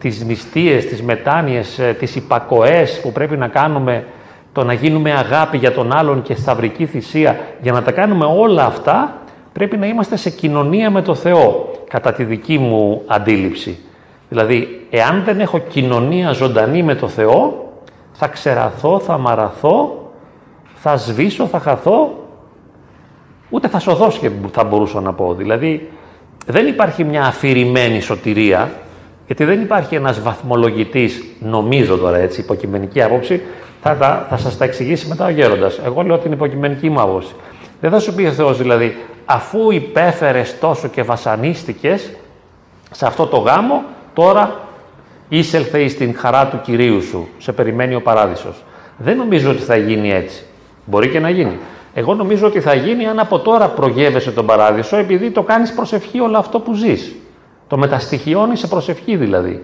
τις νηστείες, τις μετάνοιες, ε, τις υπακοές που πρέπει να κάνουμε, το να γίνουμε αγάπη για τον άλλον και σταυρική θυσία, για να τα κάνουμε όλα αυτά, πρέπει να είμαστε σε κοινωνία με το Θεό, κατά τη δική μου αντίληψη. Δηλαδή, εάν δεν έχω κοινωνία ζωντανή με το Θεό, θα ξεραθώ, θα μαραθώ, θα σβήσω, θα χαθώ, ούτε θα σωθώ θα μπορούσα να πω. Δηλαδή, δεν υπάρχει μια αφηρημένη σωτηρία, γιατί δεν υπάρχει ένας βαθμολογητής, νομίζω τώρα έτσι, υποκειμενική άποψη, θα, θα, θα σας τα εξηγήσει μετά ο γέροντας. Εγώ λέω την υποκειμενική μου άποψη. Δεν θα σου πει ο Θεός δηλαδή, αφού υπέφερες τόσο και βασανίστηκες σε αυτό το γάμο, τώρα εισελθε εις την χαρά του Κυρίου σου, σε περιμένει ο Παράδεισος. Δεν νομίζω ότι θα γίνει έτσι. Μπορεί και να γίνει. Εγώ νομίζω ότι θα γίνει αν από τώρα προγεύεσαι τον Παράδεισο, επειδή το κάνεις προσευχή όλο αυτό που ζεις. Το μεταστοιχειώνεις σε προσευχή δηλαδή.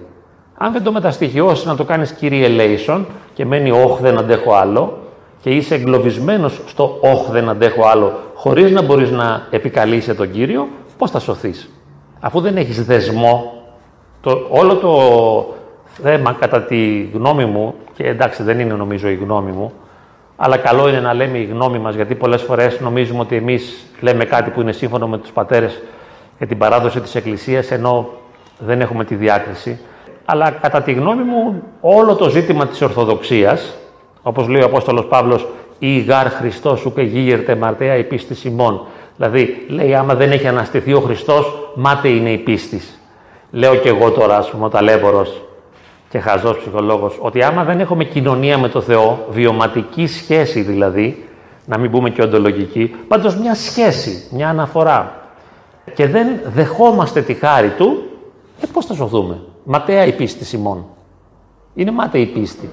Αν δεν το μεταστοιχειώσεις να το κάνεις κύριε Λέισον και μένει όχ δεν αντέχω άλλο και είσαι εγκλωβισμένος στο όχ δεν αντέχω άλλο χωρίς να μπορείς να επικαλείσαι τον Κύριο, πώς θα σωθείς; Αφού δεν έχεις δεσμό, το, όλο το θέμα κατά τη γνώμη μου, και εντάξει δεν είναι νομίζω η γνώμη μου, αλλά καλό είναι να λέμε η γνώμη μας, γιατί πολλές φορές νομίζουμε ότι εμείς λέμε κάτι που είναι σύμφωνο με τους πατέρες για την παράδοση της Εκκλησίας, ενώ δεν έχουμε τη διάκριση. Αλλά κατά τη γνώμη μου, όλο το ζήτημα της Ορθοδοξίας, όπως λέει ο Απόστολος Παύλος, «Η γάρ Χριστός και γίγερτε μαρτέα η πίστη ημών». Δηλαδή, λέει, άμα δεν έχει αναστηθεί ο Χριστός, μάτε είναι η πίστη. Λέω και εγώ τώρα, ας πούμε, ο ταλέπορος και χαζός ψυχολόγος, ότι άμα δεν έχουμε κοινωνία με το Θεό, βιωματική σχέση δηλαδή, να μην πούμε και οντολογική, πάντως μια σχέση, μια αναφορά, και δεν δεχόμαστε τη χάρη Του, ε, πώς θα σωθούμε; Ματέα η πίστη Σιμών. Είναι μάταιη η πίστη.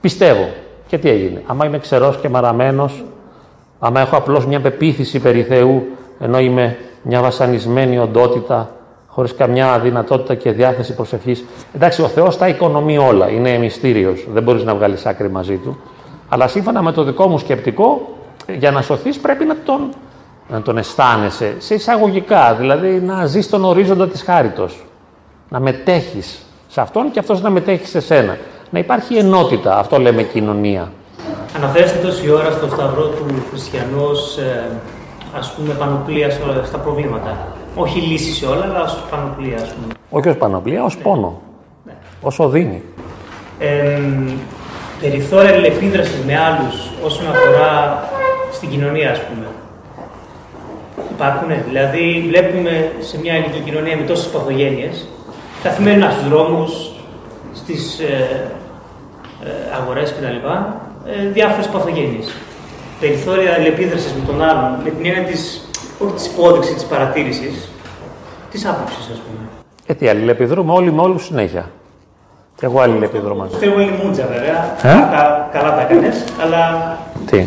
Πιστεύω. Και τι έγινε. Άμα είμαι ξερός και μαραμένος, άμα έχω απλώς μια πεποίθηση περί Θεού, ενώ είμαι μια βασανισμένη οντότητα, χωρίς καμιά δυνατότητα και διάθεση προσευχής. Εντάξει, ο Θεός τα οικονομεί όλα. Είναι μυστήριος. Δεν μπορείς να βγάλεις άκρη μαζί Του. Αλλά σύμφωνα με το δικό μου σκεπτικό, για να σωθείς πρέπει να τον να τον αισθάνεσαι, σε εισαγωγικά, δηλαδή να ζεις τον ορίζοντα της χάριτος. Να μετέχεις σε αυτόν και αυτός να μετέχει σε σένα. Να υπάρχει ενότητα, αυτό λέμε κοινωνία. Αναφέρεστε τόση ώρα στο σταυρό του χριστιανού ως, ε, ας πούμε, πανοπλία στα προβλήματα. Όχι λύση σε όλα, αλλά ως πανοπλία, ας πούμε. Όχι ως πανοπλία, ως πόνο. Ναι. Ως οδύνη. Ε, περιθώρια αλληλεπίδρασης με άλλους όσον αφορά στην κοινωνία, ας πούμε. Υπάρχουν, δηλαδή βλέπουμε σε μια ελληνική κοινωνία με τόσες παθογένειες, καθημερινά στους δρόμους, στις ε, ε, αγορές κτλ. Ε, διάφορες παθογένειες. Περιθώρια αλληλεπίδρασης με τον άλλον, με την έννοια της, όχι της υπόδειξης, της παρατήρησης, της άποψης ας πούμε. Γιατί αλληλεπιδρούμε όλοι με όλους συνέχεια. Και εγώ αλληλεπιδρώ μαζί. Θέλω είναι μούτζα βέβαια, Ε; Κα- καλά τα έκανες, αλλά Τι,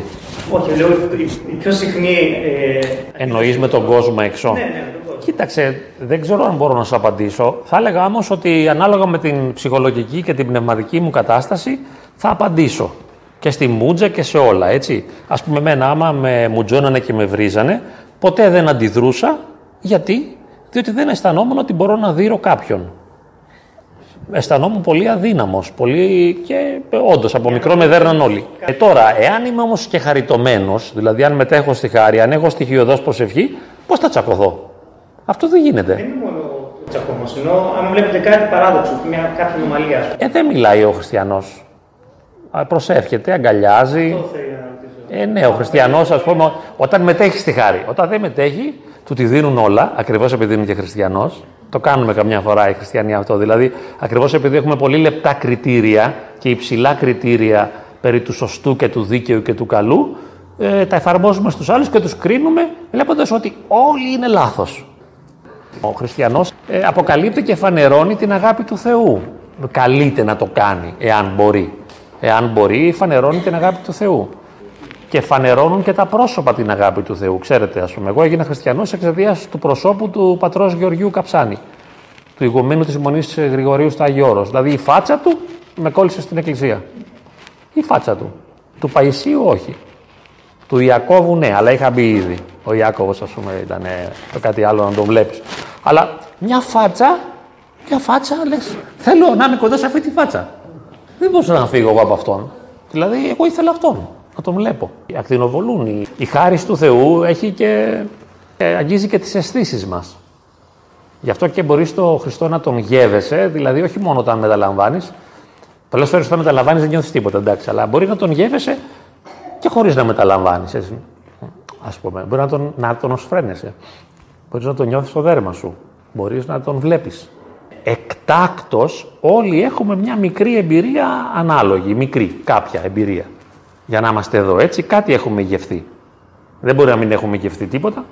όχι, λέω η, η πιο συχνή... Ε, εννοείς με τον κόσμο έξω; Ναι, ναι, με τον κόσμο. Κοίταξε, δεν ξέρω αν μπορώ να σου απαντήσω. Θα έλεγα όμως ότι ανάλογα με την ψυχολογική και την πνευματική μου κατάσταση θα απαντήσω. Και στη μούτζα και σε όλα, έτσι. Α πούμε, εμένα, άμα με μουτζώνανε και με βρίζανε, ποτέ δεν αντιδρούσα. Γιατί; Διότι δεν αισθανόμουν ότι μπορώ να δείρω κάποιον. Αισθανόμουν πολύ αδύναμος. Πολύ και όντως από μικρό με δέρναν όλοι. Ε, τώρα, εάν είμαι όμως και χαριτωμένος, δηλαδή αν μετέχω στη χάρη, αν έχω στοιχειοδός προσευχή, πώς θα τσακωθώ; Αυτό δεν γίνεται. Δεν είναι μόνο ο τσακωμός, ενώ αν βλέπετε κάτι παράδοξο, μια κάποια ανομαλία, ας πούμε. Ε, δεν μιλάει ο χριστιανός. Προσεύχεται, αγκαλιάζει. Αυτό θέλει να ρωτήσω. Ε, ναι, ο χριστιανός, ας πούμε, όταν μετέχει στη χάρη. Όταν δεν μετέχει, του τη δίνουν όλα, ακριβώς επειδή είναι και χριστιανός. Το κάνουμε καμιά φορά οι χριστιανοί αυτό. Δηλαδή, ακριβώς επειδή έχουμε πολύ λεπτά κριτήρια και υψηλά κριτήρια περί του σωστού και του δίκαιου και του καλού, ε, τα εφαρμόζουμε στους άλλους και τους κρίνουμε βλέποντας ότι όλοι είναι λάθος. Ο χριστιανός ε, αποκαλύπτει και φανερώνει την αγάπη του Θεού. Καλείται να το κάνει, εάν μπορεί. Εάν μπορεί, φανερώνει την αγάπη του Θεού. Και φανερώνουν και τα πρόσωπα την αγάπη του Θεού. Ξέρετε, ας πούμε, εγώ έγινα χριστιανός εξαιτίας του προσώπου του πατρός Γεωργίου Καψάνη, του ηγουμένου της Μονής Γρηγορίου στο Άγιο Όρος. Δηλαδή η φάτσα του με κόλλησε στην εκκλησία. Η φάτσα του. Του Παϊσίου όχι. Του Ιακώβου ναι, αλλά είχα μπει ήδη. Ο Ιάκωβος ας πούμε ήταν το κάτι άλλο να τον βλέπεις. Αλλά μια φάτσα, μια φάτσα λες, θέλω να είμαι κοντά σε αυτή τη φάτσα. Δεν μπορούσα να φύγω εγώ από αυτόν. Δηλαδή εγώ ήθελα αυτόν, να τον βλέπω. Ακτινοβολούν. Η, η χάρη του Θεού έχει και, και αγγίζει και τις αισθήσεις μας. Γι' αυτό και μπορείς το Χριστό να τον γεύεσαι, δηλαδή όχι μόνο όταν μεταλαμβάνεις. Πολλές φορές όταν μεταλαμβάνεις δεν νιώθεις τίποτα, εντάξει, αλλά μπορεί να τον γεύεσαι και χωρίς να μεταλαμβάνεις. Α πούμε, μπορεί να τον, να τον οσφραίνεσαι. Μπορείς να τον νιώθεις στο δέρμα σου. Μπορείς να τον βλέπεις. Εκτάκτο, όλοι έχουμε μια μικρή εμπειρία ανάλογη, μικρή, κάποια εμπειρία. Για να είμαστε εδώ έτσι, κάτι έχουμε γευθεί. Δεν μπορεί να μην έχουμε γευθεί τίποτα.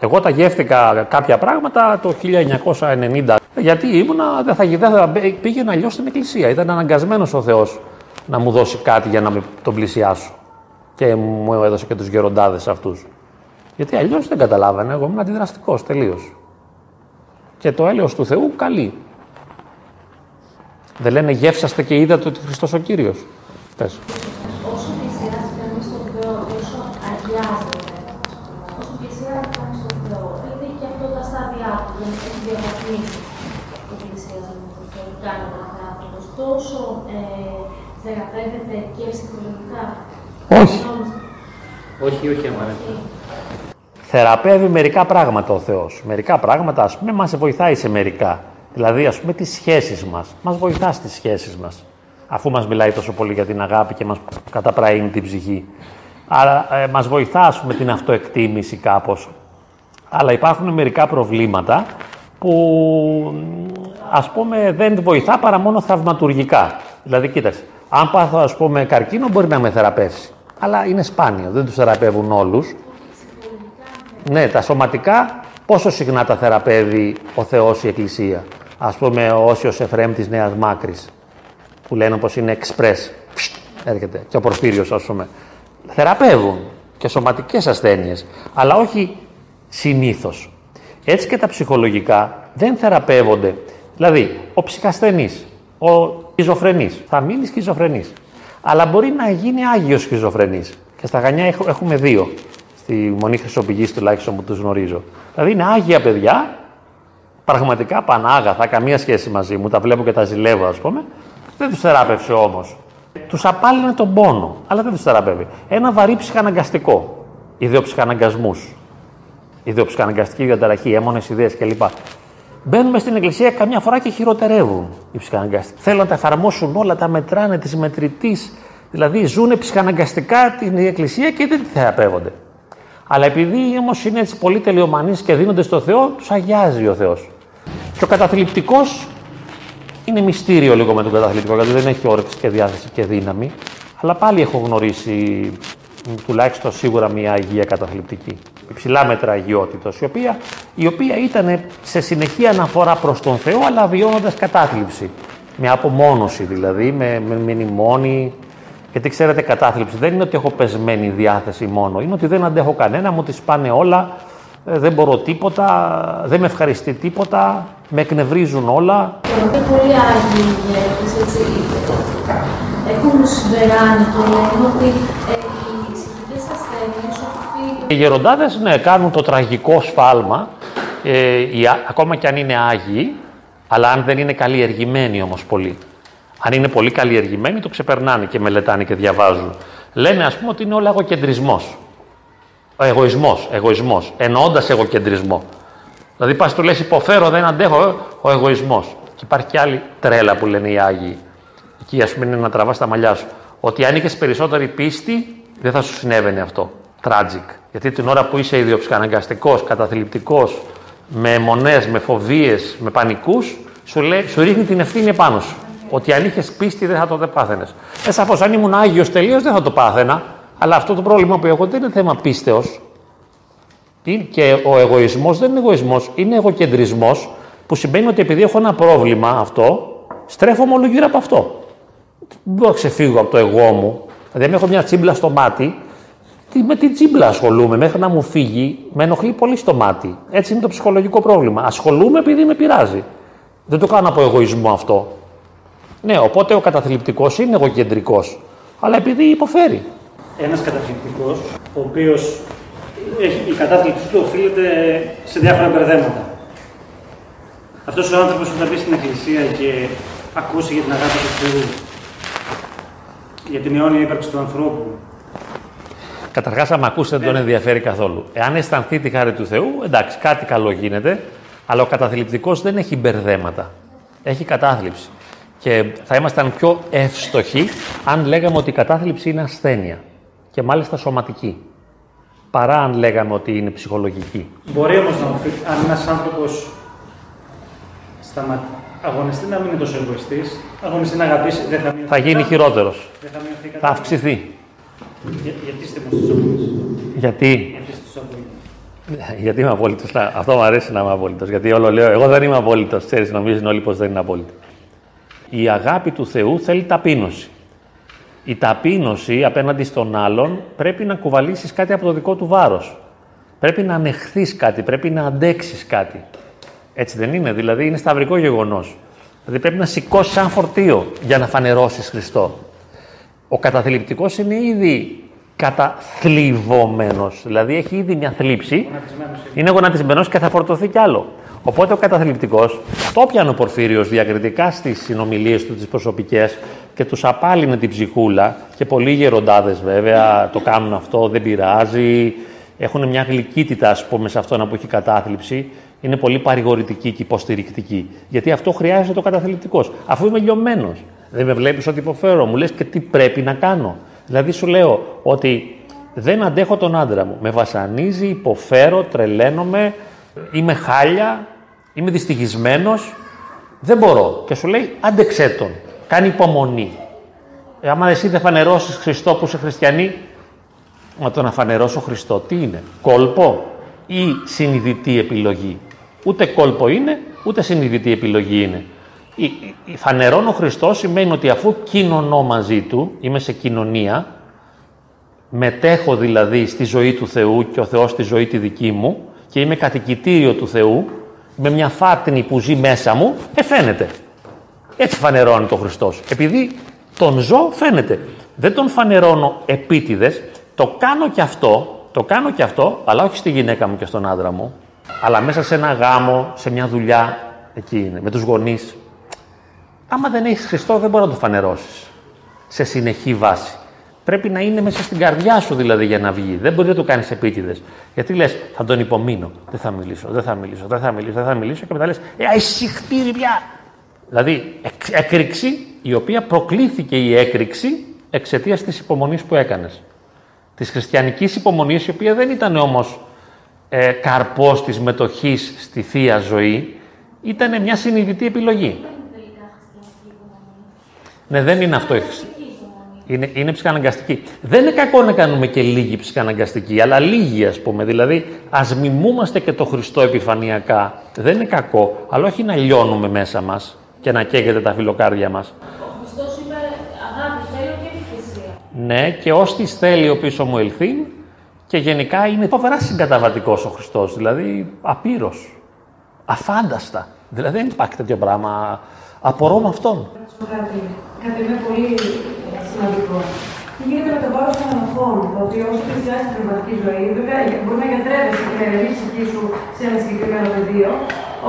Εγώ τα γεύτηκα κάποια πράγματα το 1990, γιατί ήμουνα, δεν θα, δεν θα πήγαινα αλλιώς στην εκκλησία. Ήταν αναγκασμένος ο Θεός να μου δώσει κάτι για να με τον πλησιάσω. Και μου έδωσε και τους γεροντάδες αυτούς. Γιατί αλλιώς δεν καταλάβανε. Εγώ ήμουν αντιδραστικός τελείως. Και το έλεος του Θεού καλεί. Δεν λένε γεύσαστε και είδατε ότι Χριστός ο Κύριος. Πες. Όσο πλησιάζει κανεί στον Θεό, όσο αγιάζεται, όσο πλησιάζει κανεί στον Θεό, δηλαδή και αυτό τα στάδια του δεν έχει διαβαθμίσει το πλησιάζουμε τον Θεό, κάνει ο κάθε άνθρωπος, τόσο ε, θεραπεύεται και ψυχολογικά. Όχι. Όχι, όχι απαραίτητα. Θεραπεύει μερικά πράγματα ο Θεός. Μερικά πράγματα, ας πούμε, μας βοηθάει σε μερικά. Δηλαδή, ας πούμε, τις σχέσεις μας. Μας βοηθά στις σχέσεις μας. Αφού μας μιλάει τόσο πολύ για την αγάπη και μας καταπραίνει την ψυχή. Άρα, ε, μας βοηθά, ας πούμε, την αυτοεκτίμηση κάπως. Αλλά υπάρχουν μερικά προβλήματα που, ας πούμε, δεν βοηθά παρά μόνο θαυματουργικά. Δηλαδή, κοίταξε, αν πάθω, ας πούμε, καρκίνο, μπορεί να με θεραπεύσει. Αλλά είναι σπάνιο, δεν τους θεραπεύουν όλους. Ναι, τα σωματικά πόσο συχνά τα θεραπεύει ο Θεός η Εκκλησία; Ας πούμε ο Όσιος Εφραίμ της Νέας Μάκρης, που λένε πως είναι express, Ψτ, έρχεται, και ο Πορφύριος ας πούμε. Θεραπεύουν και σωματικές ασθένειες, αλλά όχι συνήθως. Έτσι και τα ψυχολογικά δεν θεραπεύονται. Δηλαδή, ο ψυχασθενής, ο σχιζοφρενής, θα μείνει σχιζοφρενής. Αλλά μπορεί να γίνει άγιος σχιζοφρενής. Και στα Γανιά έχ- έχουμε δύο στη Μονή Χρυσοπηγής τουλάχιστον που τους γνωρίζω. Δηλαδή είναι άγια παιδιά, πραγματικά πανάγαθα, καμία σχέση μαζί μου, τα βλέπω και τα ζηλεύω ας πούμε. Δεν τους θεράπευσε όμως. Τους απάλυνε τον πόνο, αλλά δεν τους θεραπεύει. Ένα βαρύ ψυχαναγκαστικό, ιδεοψυχαναγκασμούς, ιδεοψυχαναγκαστική διαταραχή, έμονες ιδέες κλπ. Μπαίνουμε στην εκκλησία καμιά φορά και χειροτερεύουν οι ψυχαναγκαστικοί. Θέλουν να τα εφαρμόσουν όλα, τα μετράνε τη μετρητή. Δηλαδή ζουν ψυχαναγκαστικά την εκκλησία και δεν τη θεραπεύονται. Αλλά επειδή όμως είναι έτσι πολύ τελειομανεί και δίνονται στο Θεό, τους αγιάζει ο Θεός. Και ο καταθλιπτικός είναι μυστήριο λίγο με τον καταθλιπτικό, γιατί δεν έχει όρεξη και διάθεση και δύναμη. Αλλά πάλι έχω γνωρίσει τουλάχιστον σίγουρα μια αγία καταθλιπτική. Υψηλά μέτρα αγιότητος, η οποία, η οποία ήταν σε συνεχή αναφορά προς τον Θεό, αλλά βιώνοντας κατάθλιψη. Με απομόνωση δηλαδή, με, με μνημόνι. Γιατί ξέρετε, κατάθλιψη δεν είναι ότι έχω πεσμένη διάθεση μόνο, είναι ότι δεν αντέχω κανένα, μου τις πάνε όλα, ε, δεν μπορώ τίποτα, δεν με ευχαριστεί τίποτα, με εκνευρίζουν όλα. Θεωρούνται πολύ άγιοι ηγέτες, έτσι. Έχουν συμπεράνει και λένε ότι ε, οι ψυχικές ασθένειες οφείλουν Οι γεροντάδες, ναι, κάνουν το τραγικό σφάλμα, ε, οι, α- ακόμα και αν είναι άγιοι, αλλά αν δεν είναι καλλιεργημένοι όμως πολύ. Αν είναι πολύ καλλιεργημένοι, το ξεπερνάνε και μελετάνε και διαβάζουν. Λένε, ας πούμε, ότι είναι όλο εγωκεντρισμός. Ο εγωισμός, εγωισμός, εννοώντας εγωκεντρισμό. Δηλαδή πας του λες υποφέρω, δεν αντέχω, ε, ο εγωισμός. Και υπάρχει και άλλη τρέλα που λένε οι Άγιοι. Εκεί ας πούμε είναι να τραβάς τα μαλλιά σου. Ότι αν είχες περισσότερη πίστη, δεν θα σου συνέβαινε αυτό. Tragic. Γιατί την ώρα που είσαι ιδιοψυχαναγκαστικός, καταθλιπτικός, με αιμονές, με φοβίες, με πανικούς, σου, λέει, σου ρίχνει την ευθύνη επάνω σου. Ότι αν είχες πίστη δεν θα το δεν πάθαινες. Ε, σαφώς, αν ήμουν Άγιος τελείως δεν θα το πάθαινα. Αλλά αυτό το πρόβλημα που έχω δεν είναι θέμα πίστεως. Είναι- Και ο εγωισμός δεν είναι εγωισμός, είναι εγωκεντρισμός που σημαίνει ότι επειδή έχω ένα πρόβλημα αυτό, στρέφομαι όλο γύρω από αυτό. Δεν μπορώ να ξεφύγω από το εγώ μου. Δηλαδή, αν έχω μια τσίμπλα στο μάτι, τι- με την τσίμπλα ασχολούμαι μέχρι να μου φύγει, με ενοχλεί πολύ στο μάτι. Έτσι είναι το ψυχολογικό πρόβλημα. Ασχολούμαι επειδή με πειράζει. Δεν το κάνω από εγωισμό αυτό. Ναι, οπότε ο καταθλιπτικός είναι εγωκεντρικός, αλλά επειδή υποφέρει. Ένας καταθλιπτικός, ο οποίος έχει, η κατάθλιψη του οφείλεται σε διάφορα μπερδέματα. Αυτός ο άνθρωπος που θα μπει στην εκκλησία και ακούσει για την αγάπη του Θεού, για την αιώνια ύπαρξη του ανθρώπου, Καταρχάς, άμα ακούσετε, δεν τον ενδιαφέρει καθόλου. Εάν αισθανθεί τη χάρη του Θεού, εντάξει, κάτι καλό γίνεται, αλλά ο καταθλιπτικός δεν έχει μπερδέματα. Έχει κατάθλιψη. Και θα ήμασταν πιο εύστοχοι αν λέγαμε ότι η κατάθλιψη είναι ασθένεια. Και μάλιστα σωματική. Παρά αν λέγαμε ότι είναι ψυχολογική. Μπορεί όμως να οφείλει, αν ένας άνθρωπος σταμα... αγωνιστεί να μην είναι τόσο εγωιστής, αγωνιστεί να αγαπήσει, δεν θα μειωθεί. Θα γίνει χειρότερος. Δεν θα μειωθεί η Θα κατάθλιψη. αυξηθεί. Για, γιατί είστε μου στους αγώνες. Γιατί; Γιατί στους αγώνες. Γιατί είμαι απόλυτος; Αυτό μου αρέσει να είμαι απόλυτος. Γιατί όλο λέω, εγώ δεν είμαι απόλυτος. Ξέρεις, νομίζουν όλοι πως δεν είναι απόλυτο. Η αγάπη του Θεού θέλει ταπείνωση. Η ταπείνωση απέναντι στον άλλον πρέπει να κουβαλήσεις κάτι από το δικό του βάρος. Πρέπει να ανεχθείς κάτι, πρέπει να αντέξεις κάτι. Έτσι δεν είναι, δηλαδή είναι σταυρικό γεγονός. Δηλαδή πρέπει να σηκώσεις ένα φορτίο για να φανερώσεις Χριστό. Ο καταθλιπτικός είναι ήδη καταθλιβωμένος, δηλαδή έχει ήδη μια θλίψη, είναι γονατισμένος και θα φορτωθεί κι άλλο. Οπότε ο καταθλιπτικός, το πιανε ο Πορφύριος διακριτικά στις συνομιλίες του τις προσωπικές και τους απάλυνε την ψυχούλα και πολλοί γεροντάδες βέβαια το κάνουν αυτό, δεν πειράζει, έχουν μια γλυκύτητα ας πούμε σε αυτόν που έχει κατάθλιψη, είναι πολύ παρηγορητική και υποστηρικτική. Γιατί αυτό χρειάζεται ο καταθλιπτικός. Αφού είμαι λιωμένος, δεν με βλέπεις ότι υποφέρω, μου λες και τι πρέπει να κάνω; Δηλαδή σου λέω ότι δεν αντέχω τον άντρα μου. Με βασανίζει, υποφέρω, τρελαίνομαι, είμαι χάλια, είμαι δυστυχισμένος. Δεν μπορώ. Και σου λέει άντεξέ τον. Κάνει υπομονή. Ε, άμα εσύ δεν φανερώσεις Χριστό που είσαι χριστιανή, μα το να φανερώσω Χριστό τι είναι, κόλπο ή συνειδητή επιλογή. Ούτε κόλπο είναι, ούτε συνειδητή επιλογή είναι. Η, η, η φανερώνω Χριστό σημαίνει ότι αφού κοινωνώ μαζί Του, είμαι σε κοινωνία, μετέχω δηλαδή στη ζωή του Θεού και ο Θεός στη ζωή τη δική μου και είμαι κατοικητήριο του Θεού, με μια φάτνη που ζει μέσα μου, ε, φαίνεται. Έτσι φανερώνει το Χριστός. Επειδή τον ζω, φαίνεται. Δεν τον φανερώνω επίτηδες, το κάνω και αυτό, το κάνω και αυτό, αλλά όχι στη γυναίκα μου και στον άντρα μου, αλλά μέσα σε ένα γάμο, σε μια δουλειά, εκεί είναι, με τους γονείς. Άμα δεν έχεις Χριστό, δεν μπορείς να το φανερώσεις σε συνεχή βάση. Πρέπει να είναι μέσα στην καρδιά σου δηλαδή για να βγει. Δεν μπορεί να το κάνεις επίτηδες. Γιατί λες, θα τον υπομείνω. Δεν θα μιλήσω, δεν θα μιλήσω, δεν θα μιλήσω, δεν θα μιλήσω και μετά λες, Ε, εσύ χτύρι πια. Δηλαδή, εκ- έκρηξη η οποία προκλήθηκε η έκρηξη εξαιτίας της υπομονής που έκανες. της χριστιανικής υπομονής, η οποία δεν ήταν όμως ε, καρπός της μετοχής στη Θεία Ζωή, ήταν μια συνειδητή επιλογή. Ναι, δεν είναι αυτό. Είναι, είναι ψυχαναγκαστική. Δεν είναι κακό να κάνουμε και λίγη ψυχαναγκαστική, αλλά λίγη ας πούμε. Δηλαδή, ας μιμούμαστε και το Χριστό επιφανειακά. Δεν είναι κακό, αλλά όχι να λιώνουμε μέσα μας και να καίγεται τα φιλοκάρδια μας. Ο Χριστός είπε αγάπη, θέλω και θυσία. Ναι, και ως της θέλει ο πίσω μου ελθεί, και γενικά είναι φοβερά συγκαταβατικός ο Χριστός. Δηλαδή, απείρος. Αφάνταστα. Δηλαδή, δεν υπάρχει τέτοιο πράγμα. Απορώ με αυτόν. Να σου πω κάτι. Κάτι είναι πολύ ε, σημαντικό. Τι γίνεται με το βάρος των ανοχών, το οποίο όσο πλησιάζει την πνευματική ζωή, βέβαια μπορεί να γιατρεύεσαι και να ερευνήσει η ψυχή σου σε ένα συγκεκριμένο πεδίο,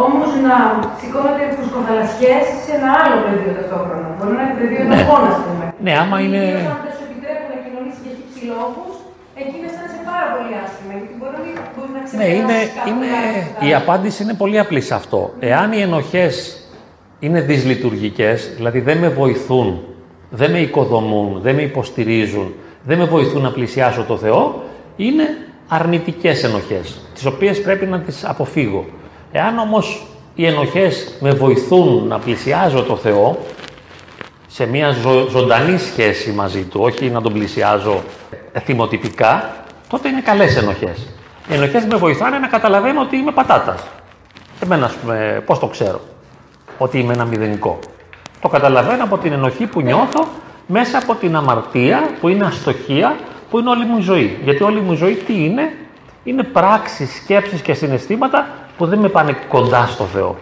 όμως να σηκώνεται φουσκοδαλασιέ σε ένα άλλο πεδίο ταυτόχρονα. Μπορεί να είναι πεδίο ενοχών, ας πούμε. Ναι, άμα είναι. Ιδίως αν δεν σου επιτρέπουν να κοινωνήσεις και έχεις ψηλόχου, εκεί να αισθάνεσαι πάρα πολύ άσχημα. Γιατί μπορεί να μην μπορείς να Ναι, ξεπεράσει είναι, κάποιο είναι, άλλο. η απάντηση είναι πολύ απλή σε αυτό. Εάν οι ενοχές είναι δυσλειτουργικές, δηλαδή δεν με βοηθούν, δεν με οικοδομούν, δεν με υποστηρίζουν, δεν με βοηθούν να πλησιάσω το Θεό, είναι αρνητικές ενοχές, τις οποίες πρέπει να τις αποφύγω. Εάν όμως οι ενοχές με βοηθούν να πλησιάζω το Θεό, σε μια ζω- ζωντανή σχέση μαζί του, όχι να τον πλησιάζω θυμοτυπικά, τότε είναι καλές ενοχές. Οι ενοχές με βοηθάνε να καταλαβαίνω ότι είμαι πατάτας. Εμένα, ας πούμε, πώς το ξέρω, ότι είμαι ένα μηδενικό. Το καταλαβαίνω από την ενοχή που νιώθω μέσα από την αμαρτία, που είναι αστοχία, που είναι όλη μου η ζωή. Γιατί όλη μου η ζωή τι είναι, είναι πράξεις, σκέψεις και συναισθήματα που δεν με πάνε κοντά στο Θεό.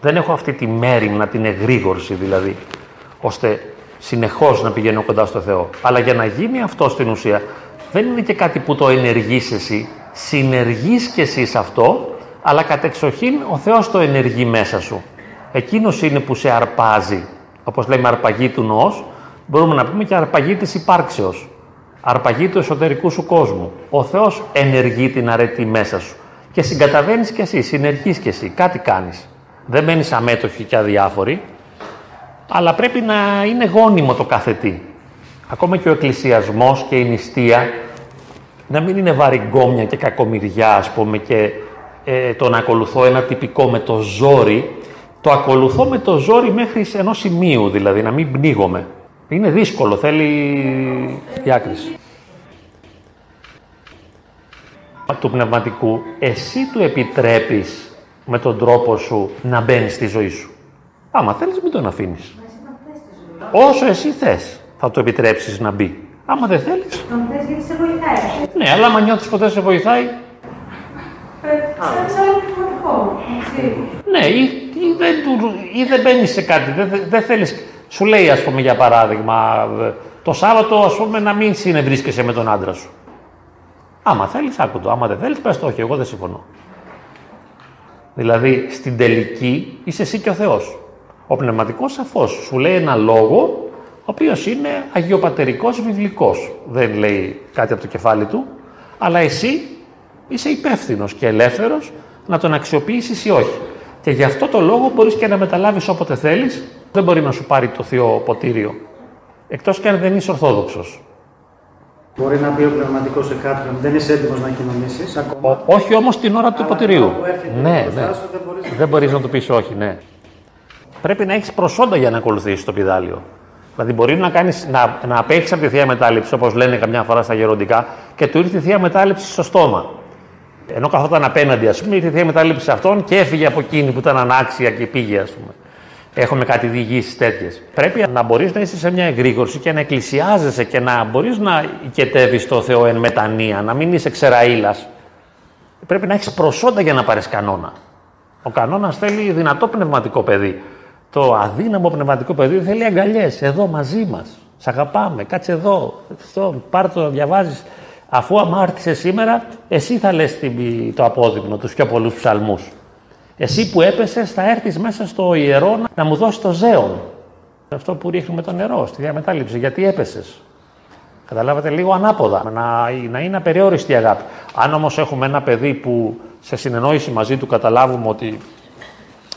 Δεν έχω αυτή τη μέρημνα, την εγρήγορση δηλαδή, ώστε συνεχώς να πηγαίνω κοντά στο Θεό. Αλλά για να γίνει αυτό στην ουσία, δεν είναι και κάτι που το ενεργείς εσύ. Συνεργείς και εσύ σε αυτό, αλλά κατεξοχήν ο Θεός το ενεργεί μέσα σου. Εκείνος είναι που σε αρπάζει. Όπως λέμε αρπαγή του νοός, μπορούμε να πούμε και αρπαγή της υπάρξεως. Αρπαγή του εσωτερικού σου κόσμου. Ο Θεός ενεργεί την αρετή μέσα σου. Και συγκαταβαίνεις κι εσύ, συνεργείς κι εσύ, κάτι κάνεις. Δεν μένεις αμέτωχοι και αδιάφοροι, αλλά πρέπει να είναι γόνιμο το κάθε τι. Ακόμα και ο εκκλησιασμός και η νηστεία να μην είναι βαριγκόμια και κακομοιριά, ας πούμε, και ε, το να ακολουθώ ένα τυπικό με το ζόρι, το ακολουθώ με το ζόρι μέχρι σε ενός σημείου, δηλαδή να μην πνίγομαι. Είναι δύσκολο, θέλει διάκριση. Του πνευματικού, εσύ του επιτρέπεις με τον τρόπο σου να μπαίνεις στη ζωή σου. Άμα θέλεις μην τον αφήνεις. Όσο εσύ θες θα το επιτρέψεις να μπει. Άμα δεν θέλεις, Τον θες γιατί σε βοηθάει; ναι, αλλά άμα νιώθεις ποτέ σε βοηθάει, Ε, Σαν σε άλλο πνευματικό. έτσι. Ναι, ή, ή δεν, του, ή δεν μπαίνεις σε κάτι. Δεν, δεν- δεν θέλεις... Σου λέει, ας πούμε, για παράδειγμα, ε, το Σάββατο, ας πούμε, να μην συνευρίσκεσαι με τον άντρα σου. Άμα θέλεις, άκου το. Άμα δεν θέλεις, πες το όχι. Εγώ δεν συμφωνώ. Δηλαδή, στην τελική είσαι εσύ και ο Θεός. Ο πνευματικός σαφώς σου λέει ένα λόγο, ο οποίος είναι αγιοπατερικός βιβλικός. Δεν λέει κάτι από το κεφάλι του, αλλά εσύ είσαι υπεύθυνος και ελεύθερος να τον αξιοποιήσεις ή όχι. Και γι' αυτό το λόγο μπορείς και να μεταλάβεις όποτε θέλεις, δεν μπορεί να σου πάρει το θείο ποτήριο. Εκτός και αν δεν είσαι ορθόδοξος. Μπορεί να πει ο πνευματικός σε κάποιον, δεν είσαι έτοιμος να κοινωνήσεις ακόμα. Ο- όχι όμως την ώρα του Αλλά ποτηρίου. τώρα που έρχεται Ναι, μπροστά ναι. σου, δεν μπορείς να Δεν μπορείς να του πεις όχι, ναι. Πρέπει να έχεις προσόντα για να ακολουθήσεις το πιδάλιο. Δηλαδή μπορεί να, κάνεις, να, να απέχεις από τη Θεία Μετάληψη, όπως λένε καμιά φορά στα γεροντικά, και του ήρθε η Θεία Μετάληψη στο στόμα. Ενώ καθόταν απέναντι, ας πούμε, ήρθε η Θεία Μετάληψη σε αυτόν και έφυγε από εκείνη που ήταν ανάξια και πήγε, ας πούμε. Έχουμε κάτι διηγήσεις τέτοιες. Πρέπει να μπορείς να είσαι σε μια εγρήγορση και να εκκλησιάζεσαι και να μπορείς να οικετεύεις το Θεό εν μετανία, να μην είσαι ξεραίλα. Πρέπει να έχεις προσόντα για να πάρεις κανόνα. Ο κανόνας θέλει δυνατό πνευματικό παιδί. Το αδύναμο πνευματικό παιδί θέλει αγκαλιές. Εδώ μαζί μας. Σ' αγαπάμε. Κάτσε εδώ. Αυτό, πάρ το, διαβάζεις. Αφού αμάρτησε σήμερα, εσύ θα λες την- το απόδειγμα, τους πιο πολλούς ψαλμούς. Εσύ που έπεσες, θα έρθεις μέσα στο ιερό να- να μου δώσεις το ζέον. Αυτό που ρίχνουμε το νερό στη διαμετάληψη. Γιατί έπεσες. Καταλάβατε λίγο ανάποδα. Να, να είναι απεριόριστη η αγάπη. Αν όμως έχουμε ένα παιδί που σε συνεννόηση μαζί του καταλάβουμε ότι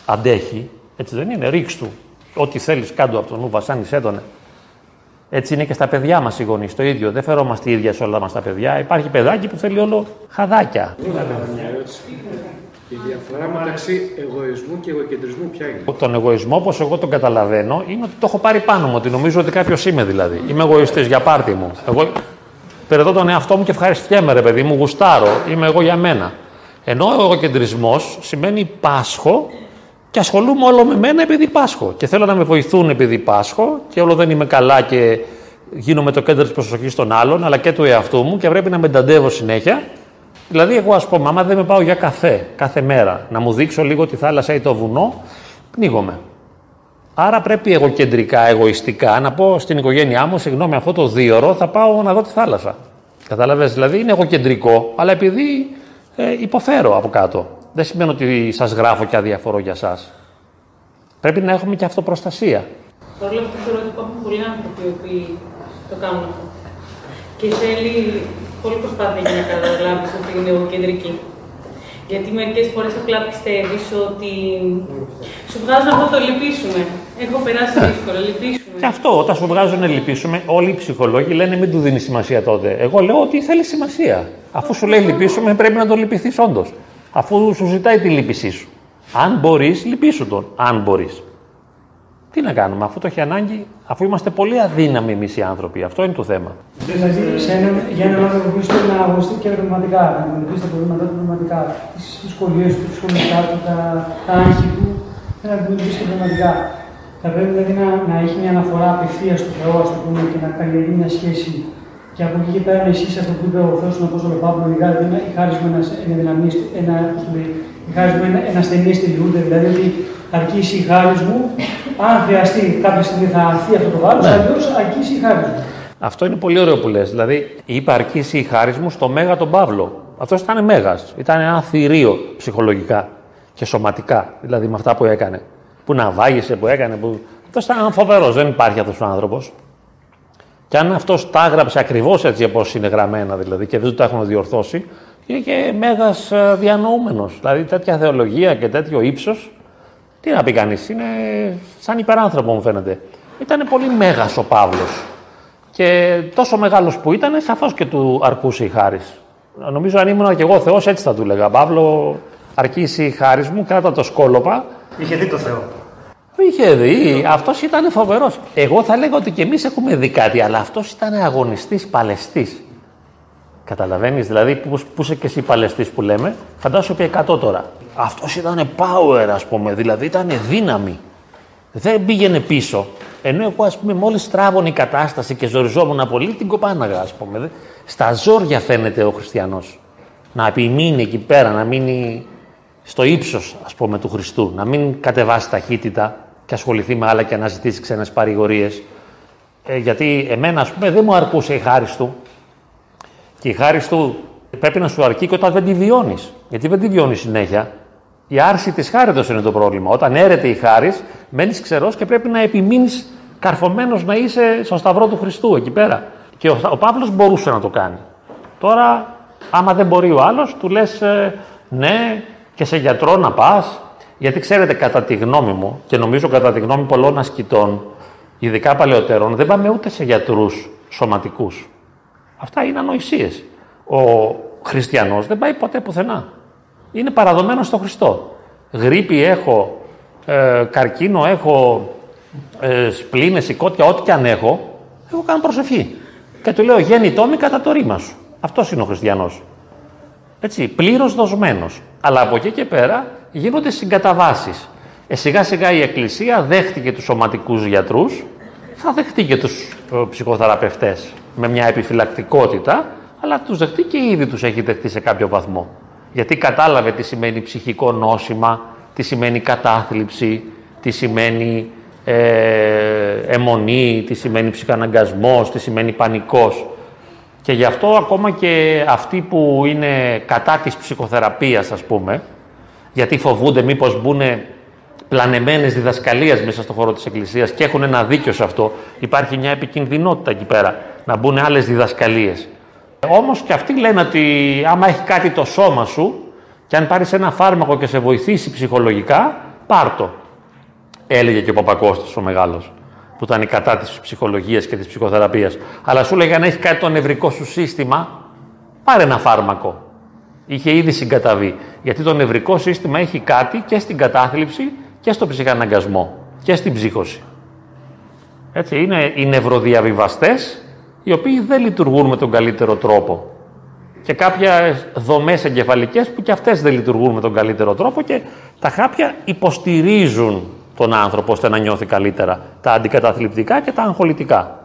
αντέχει, έτσι δεν είναι, ρίξ του. Ό,τι θέλεις, κάντο από τον νου, βασάνισέ τον. Έτσι είναι και στα παιδιά μας οι γονείς. Το ίδιο. Δεν φερόμαστε ίδια σε όλα μας τα παιδιά. Υπάρχει παιδάκι που θέλει όλο χαδάκια. μια ερώτηση. Η διαφορά μεταξύ εγωισμού και εγωκεντρισμού ποια είναι; Τον εγωισμό, όπως εγώ τον καταλαβαίνω, είναι ότι το έχω πάρει πάνω μου. Ότι νομίζω ότι κάποιος είμαι δηλαδή. Είμαι εγωιστής για πάρτι μου. Εγώ περαιτώ τον εαυτό μου και ευχαριστιέμαι, ρε παιδί μου, γουστάρω. Είμαι εγώ για μένα. Ενώ ο εγωκεντρισμός σημαίνει πάσχο και ασχολούμαι όλο με μένα επειδή πάσχω. Και θέλω να με βοηθούν επειδή πάσχω και όλο δεν είμαι καλά και γίνομαι το κέντρο της προσοχής των άλλων, αλλά και του εαυτού μου και πρέπει να με ταντεύω συνέχεια. Δηλαδή, εγώ ας πούμε, άμα δεν με πάω για καφέ κάθε μέρα, να μου δείξω λίγο τη θάλασσα ή το βουνό, πνίγομαι. Άρα πρέπει εγώ κεντρικά, εγωιστικά να πω στην οικογένειά μου, συγγνώμη, αυτό το δίωρο θα πάω να δω τη θάλασσα. Κατάλαβες, δηλαδή είναι εγώ κεντρικό, αλλά επειδή ε, υποφέρω από κάτω. Δεν σημαίνει ότι σας γράφω και αδιαφορώ για εσά. Πρέπει να έχουμε και αυτοπροστασία. Παρ' όλα αυτά θεωρώ ότι υπάρχουν πολλοί άνθρωποι που το κάνουν αυτό. Και θέλει πολύ προσπάθεια για να καταλάβει ότι είναι εγωκεντρική. Γιατί μερικές φορές απλά πιστεύεις ότι σου βγάζουν αυτό το λυπήσουμε. Έχω περάσει δύσκολα, λυπήσουμε. Και αυτό, όταν σου βγάζουν λυπήσουμε, όλοι οι ψυχολόγοι λένε μην του δίνεις σημασία τότε. Εγώ λέω ότι θέλεις σημασία. Αφού σου λέει λυπήσουμε, πρέπει να τον λυπηθείς όντως. Αφού σου ζητάει τη λύπησή σου. Αν μπορείς, λυπήσου τον. Αν μπορείς. Τι να κάνουμε, αφού το έχει ανάγκη, αφού είμαστε πολύ αδύναμοι εμείς οι άνθρωποι. Αυτό είναι το θέμα. Δηλαδή, σε έναν, για έναν άνθρωπο που θέλει να αγωνιστεί και πνευματικά, να αντιμετωπίσει τα προβλήματά του πνευματικά, τις δυσκολίες του, τις σχολικά του, τα, τα άγχη του, θέλει να αντιμετωπίσει και πνευματικά. Θα πρέπει δηλαδή να, να έχει μια αναφορά απευθείας στο Θεό, ας πούμε, και να καλλιεργεί μια σχέση. Και από εκεί και πέρα να ισχύσει αυτό που είπε ο Θεός στον Απόστολο Παύλο, η χάρη μου ένα, ένα, ένα, ένα, ένα, ένα στενή στη δηλαδή ότι αρκίσει η χάρη μου αν χρειαστεί κάποια στιγμή θα αρθεί αυτό το βάρος, ναι. αλλιώς αρκίσει η χάρη μου. Αυτό είναι πολύ ωραίο που λες. Δηλαδή, είπε αρκίσει η χάρη μου στο Μέγα τον Παύλο. Αυτό ήταν Μέγας. Ήταν ένα θηρίο ψυχολογικά και σωματικά. Δηλαδή, με αυτά που έκανε. Που να βάγισε, που έκανε. Που... Αυτό ήταν φοβερός. Δεν υπάρχει αυτός ο άνθρωπος. Και αν αυτός τα έγραψε ακριβώς έτσι όπως είναι γραμμένα δηλαδή και δεν το έχουν διορθώσει, είναι και μέγας ε, διανοούμενος. Δηλαδή, τέτοια θεολογία και τέτοιο ύψος τι να πει κανείς, είναι σαν υπεράνθρωπο μου φαίνεται. Ήταν πολύ μέγας ο Παύλος. Και τόσο μεγάλος που ήταν, σαφώς και του αρκούσε η χάρης. Νομίζω αν ήμουν και εγώ Θεός, έτσι θα του έλεγα. Παύλο, αρκίσει η χάρης μου, κράτα το σκόλοπα. Είχε δει το Θεό. Είχε δει. Αυτός ήταν φοβερός. Εγώ θα λέγα ότι και εμείς έχουμε δει κάτι, αλλά αυτός ήταν αγωνιστής παλαιστής. Καταλαβαίνεις, δηλαδή, που, που είσαι και εσύ παλαιστής που λέμε, φαντάσου επί 100 τώρα. Αυτός ήταν power, ας πούμε, δηλαδή ήταν δύναμη. Δεν πήγαινε πίσω. Ενώ εγώ, ας πούμε, μόλις τράβωνε η κατάσταση και ζοριζόμουν πολύ, την κοπάναγα, ας πούμε. Στα ζόρια φαίνεται ο χριστιανός. Να επιμείνει εκεί πέρα, να μείνει στο ύψος, ας πούμε, του Χριστού. Να μην κατεβάσει ταχύτητα και ασχοληθεί με άλλα και να ζητήσει ξένες παρηγορίες. Ε, γιατί εμένα, ας πούμε, δεν μου αρκούσε η χάρη του. Και η χάρη του πρέπει να σου αρκεί και όταν δεν τη βιώνεις. Γιατί δεν τη βιώνεις συνέχεια. Η άρση της χάριτος είναι το πρόβλημα. Όταν έρεται η χάρη, μένεις ξερός και πρέπει να επιμείνεις καρφωμένος να είσαι στο σταυρό του Χριστού εκεί πέρα. Και ο, ο Παύλος μπορούσε να το κάνει. Τώρα, άμα δεν μπορεί ο άλλος, του λες ε, ναι, και σε γιατρό να πας. Γιατί ξέρετε, κατά τη γνώμη μου, και νομίζω κατά τη γνώμη πολλών ασκητών, ειδικά παλαιότερων, δεν πάμε ούτε σε γιατρούς σωματικούς. Αυτά είναι ανοησίες. Ο χριστιανός δεν πάει ποτέ πουθενά. Είναι παραδομένο στο Χριστό. Γρήπη έχω, ε, καρκίνο έχω, ε, σπλήνες, σηκώτια, ό,τι και αν έχω, εγώ κάνω προσευχή. Και του λέω γέννητό μη κατά το ρήμα σου. Αυτός είναι ο χριστιανός. Έτσι, πλήρως δοσμένος. Αλλά από εκεί και πέρα γίνονται συγκαταβάσεις. Ε, σιγά σιγά η Εκκλησία δέχτηκε τους σωματικούς γιατρούς, θα δεχτεί και τους ε, ψυχοθεραπευτές με μια επιφυλακτικότητα, αλλά τους δεχτεί και ήδη τους έχει δεχτεί σε κάποιο βαθμό. Γιατί κατάλαβε τι σημαίνει ψυχικό νόσημα, τι σημαίνει κατάθλιψη, τι σημαίνει ε, αιμονή, τι σημαίνει ψυχαναγκασμός, τι σημαίνει πανικός. Και γι' αυτό ακόμα και αυτοί που είναι κατά της ψυχοθεραπείας, ας πούμε, γιατί φοβούνται μήπως μπουν πλανεμένες διδασκαλίες μέσα στο χώρο της Εκκλησίας και έχουν ένα δίκιο σε αυτό, υπάρχει μια επικινδυνότητα εκεί πέρα, να μπουν άλλες διδασκαλίες. Όμως και αυτοί λένε ότι άμα έχει κάτι το σώμα σου και αν πάρεις ένα φάρμακο και σε βοηθήσει ψυχολογικά, πάρ' το. Έλεγε και ο Παπακώστας ο μεγάλος. Που ήταν κατά της ψυχολογίας και της ψυχοθεραπείας. Αλλά σου λέγανε, έχεις κάτι το νευρικό σου σύστημα, πάρε ένα φάρμακο. Είχε ήδη συγκαταβεί. Γιατί το νευρικό σύστημα έχει κάτι και στην κατάθλιψη και στο ψυχαναγκασμό και στην ψύχωση. Έτσι, είναι οι νευροδιαβιβαστές οι οποίοι δεν λειτουργούν με τον καλύτερο τρόπο. Και κάποια δομές εγκεφαλικές που και αυτές δεν λειτουργούν με τον καλύτερο τρόπο και τα χάπια υποστηρίζουν τον άνθρωπο ώστε να νιώθει καλύτερα. Τα αντικαταθλιπτικά και τα αγχολητικά.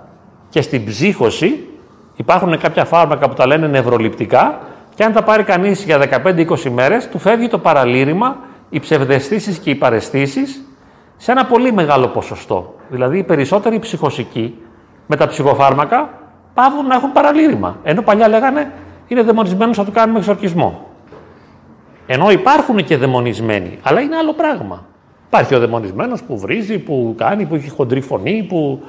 Και στην ψύχωση υπάρχουν κάποια φάρμακα που τα λένε νευροληπτικά και αν τα πάρει κανείς για 15-20 μέρες του φεύγει το παραλήρημα, οι ψευδεστήσεις και οι παρεστήσεις σε ένα πολύ μεγάλο ποσοστό. Δηλαδή οι περισσότεροι ψυχοσικοί με τα ψυχοφάρμακα πάβουν να έχουν παραλήρημα. Ενώ παλιά λέγανε είναι δαιμονισμένο, θα του κάνουμε εξορκισμό. Ενώ υπάρχουν και δαιμονισμένοι, αλλά είναι άλλο πράγμα. Υπάρχει ο δαιμονισμένος που βρίζει, που κάνει, που έχει χοντρή φωνή, που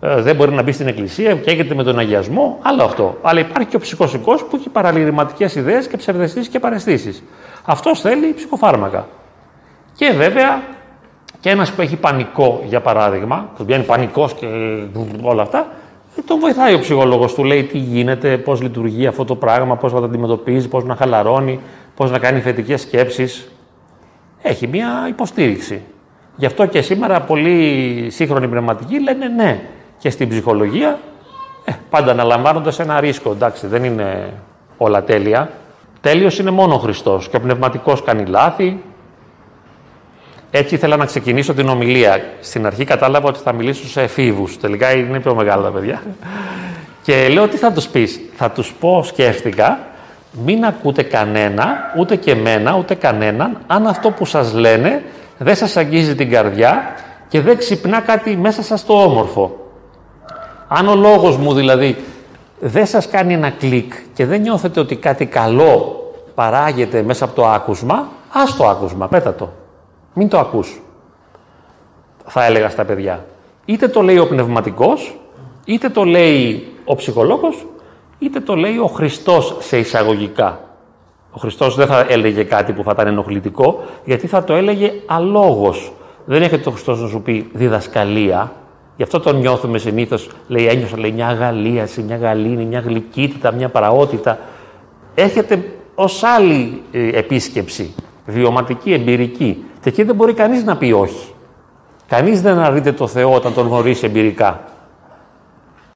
ε, δεν μπορεί να μπει στην εκκλησία, καίγεται με τον αγιασμό. Άλλο αυτό. Αλλά υπάρχει και ο ψυχοσικός που έχει παραλυρηματικέ ιδέες και ψευδεστήσεις και παρεστήσεις. Αυτός θέλει ψυχοφάρμακα. Και βέβαια και ένας που έχει πανικό, για παράδειγμα, που βγαίνει πανικός και όλα αυτά, τον βοηθάει ο ψυχολόγος του, λέει τι γίνεται, πώς λειτουργεί αυτό το πράγμα, πώς να το αντιμετωπίζει, πώς να χαλαρώνει, πώς να κάνει θετικές σκέψεις. Έχει μία υποστήριξη. Γι' αυτό και σήμερα πολλοί σύγχρονοι πνευματικοί λένε ναι. Και στην ψυχολογία, ε, πάντα αναλαμβάνοντας ένα ρίσκο. Εντάξει, δεν είναι όλα τέλεια. Τέλειος είναι μόνο ο Χριστός και ο πνευματικός κάνει λάθη, έτσι ήθελα να ξεκινήσω την ομιλία. Στην αρχή κατάλαβα ότι θα μιλήσω σε εφήβους. Τελικά είναι πιο μεγάλα τα παιδιά. Και λέω τι θα τους πεις; Θα τους πω, σκέφτηκα, μην ακούτε κανένα, ούτε και εμένα, ούτε κανέναν, αν αυτό που σας λένε δεν σας αγγίζει την καρδιά και δεν ξυπνά κάτι μέσα σας το όμορφο. Αν ο λόγος μου δηλαδή δεν σας κάνει ένα κλικ και δεν νιώθετε ότι κάτι καλό παράγεται μέσα από το άκουσμα, ας το άκουσμα, πέτα το. Μην το ακούς. Θα έλεγα στα παιδιά. Είτε το λέει ο πνευματικός, είτε το λέει ο ψυχολόγος, είτε το λέει ο Χριστός σε εισαγωγικά. Ο Χριστός δεν θα έλεγε κάτι που θα ήταν ενοχλητικό, γιατί θα το έλεγε αλόγος. Δεν έχετε το Χριστός να σου πει διδασκαλία. Γι' αυτό τον νιώθουμε συνήθως. Λέει, ένιωσα λέει, μια αγαλίαση, μια γαλήνη, μια γλυκύτητα, μια πραότητα. Έχετε ως άλλη ε, επίσκεψη, βιωματική, εμπειρική. Και εκεί δεν μπορεί κανείς να πει όχι. Κανείς δεν αναρρείται το Θεό όταν τον γνωρίσει εμπειρικά.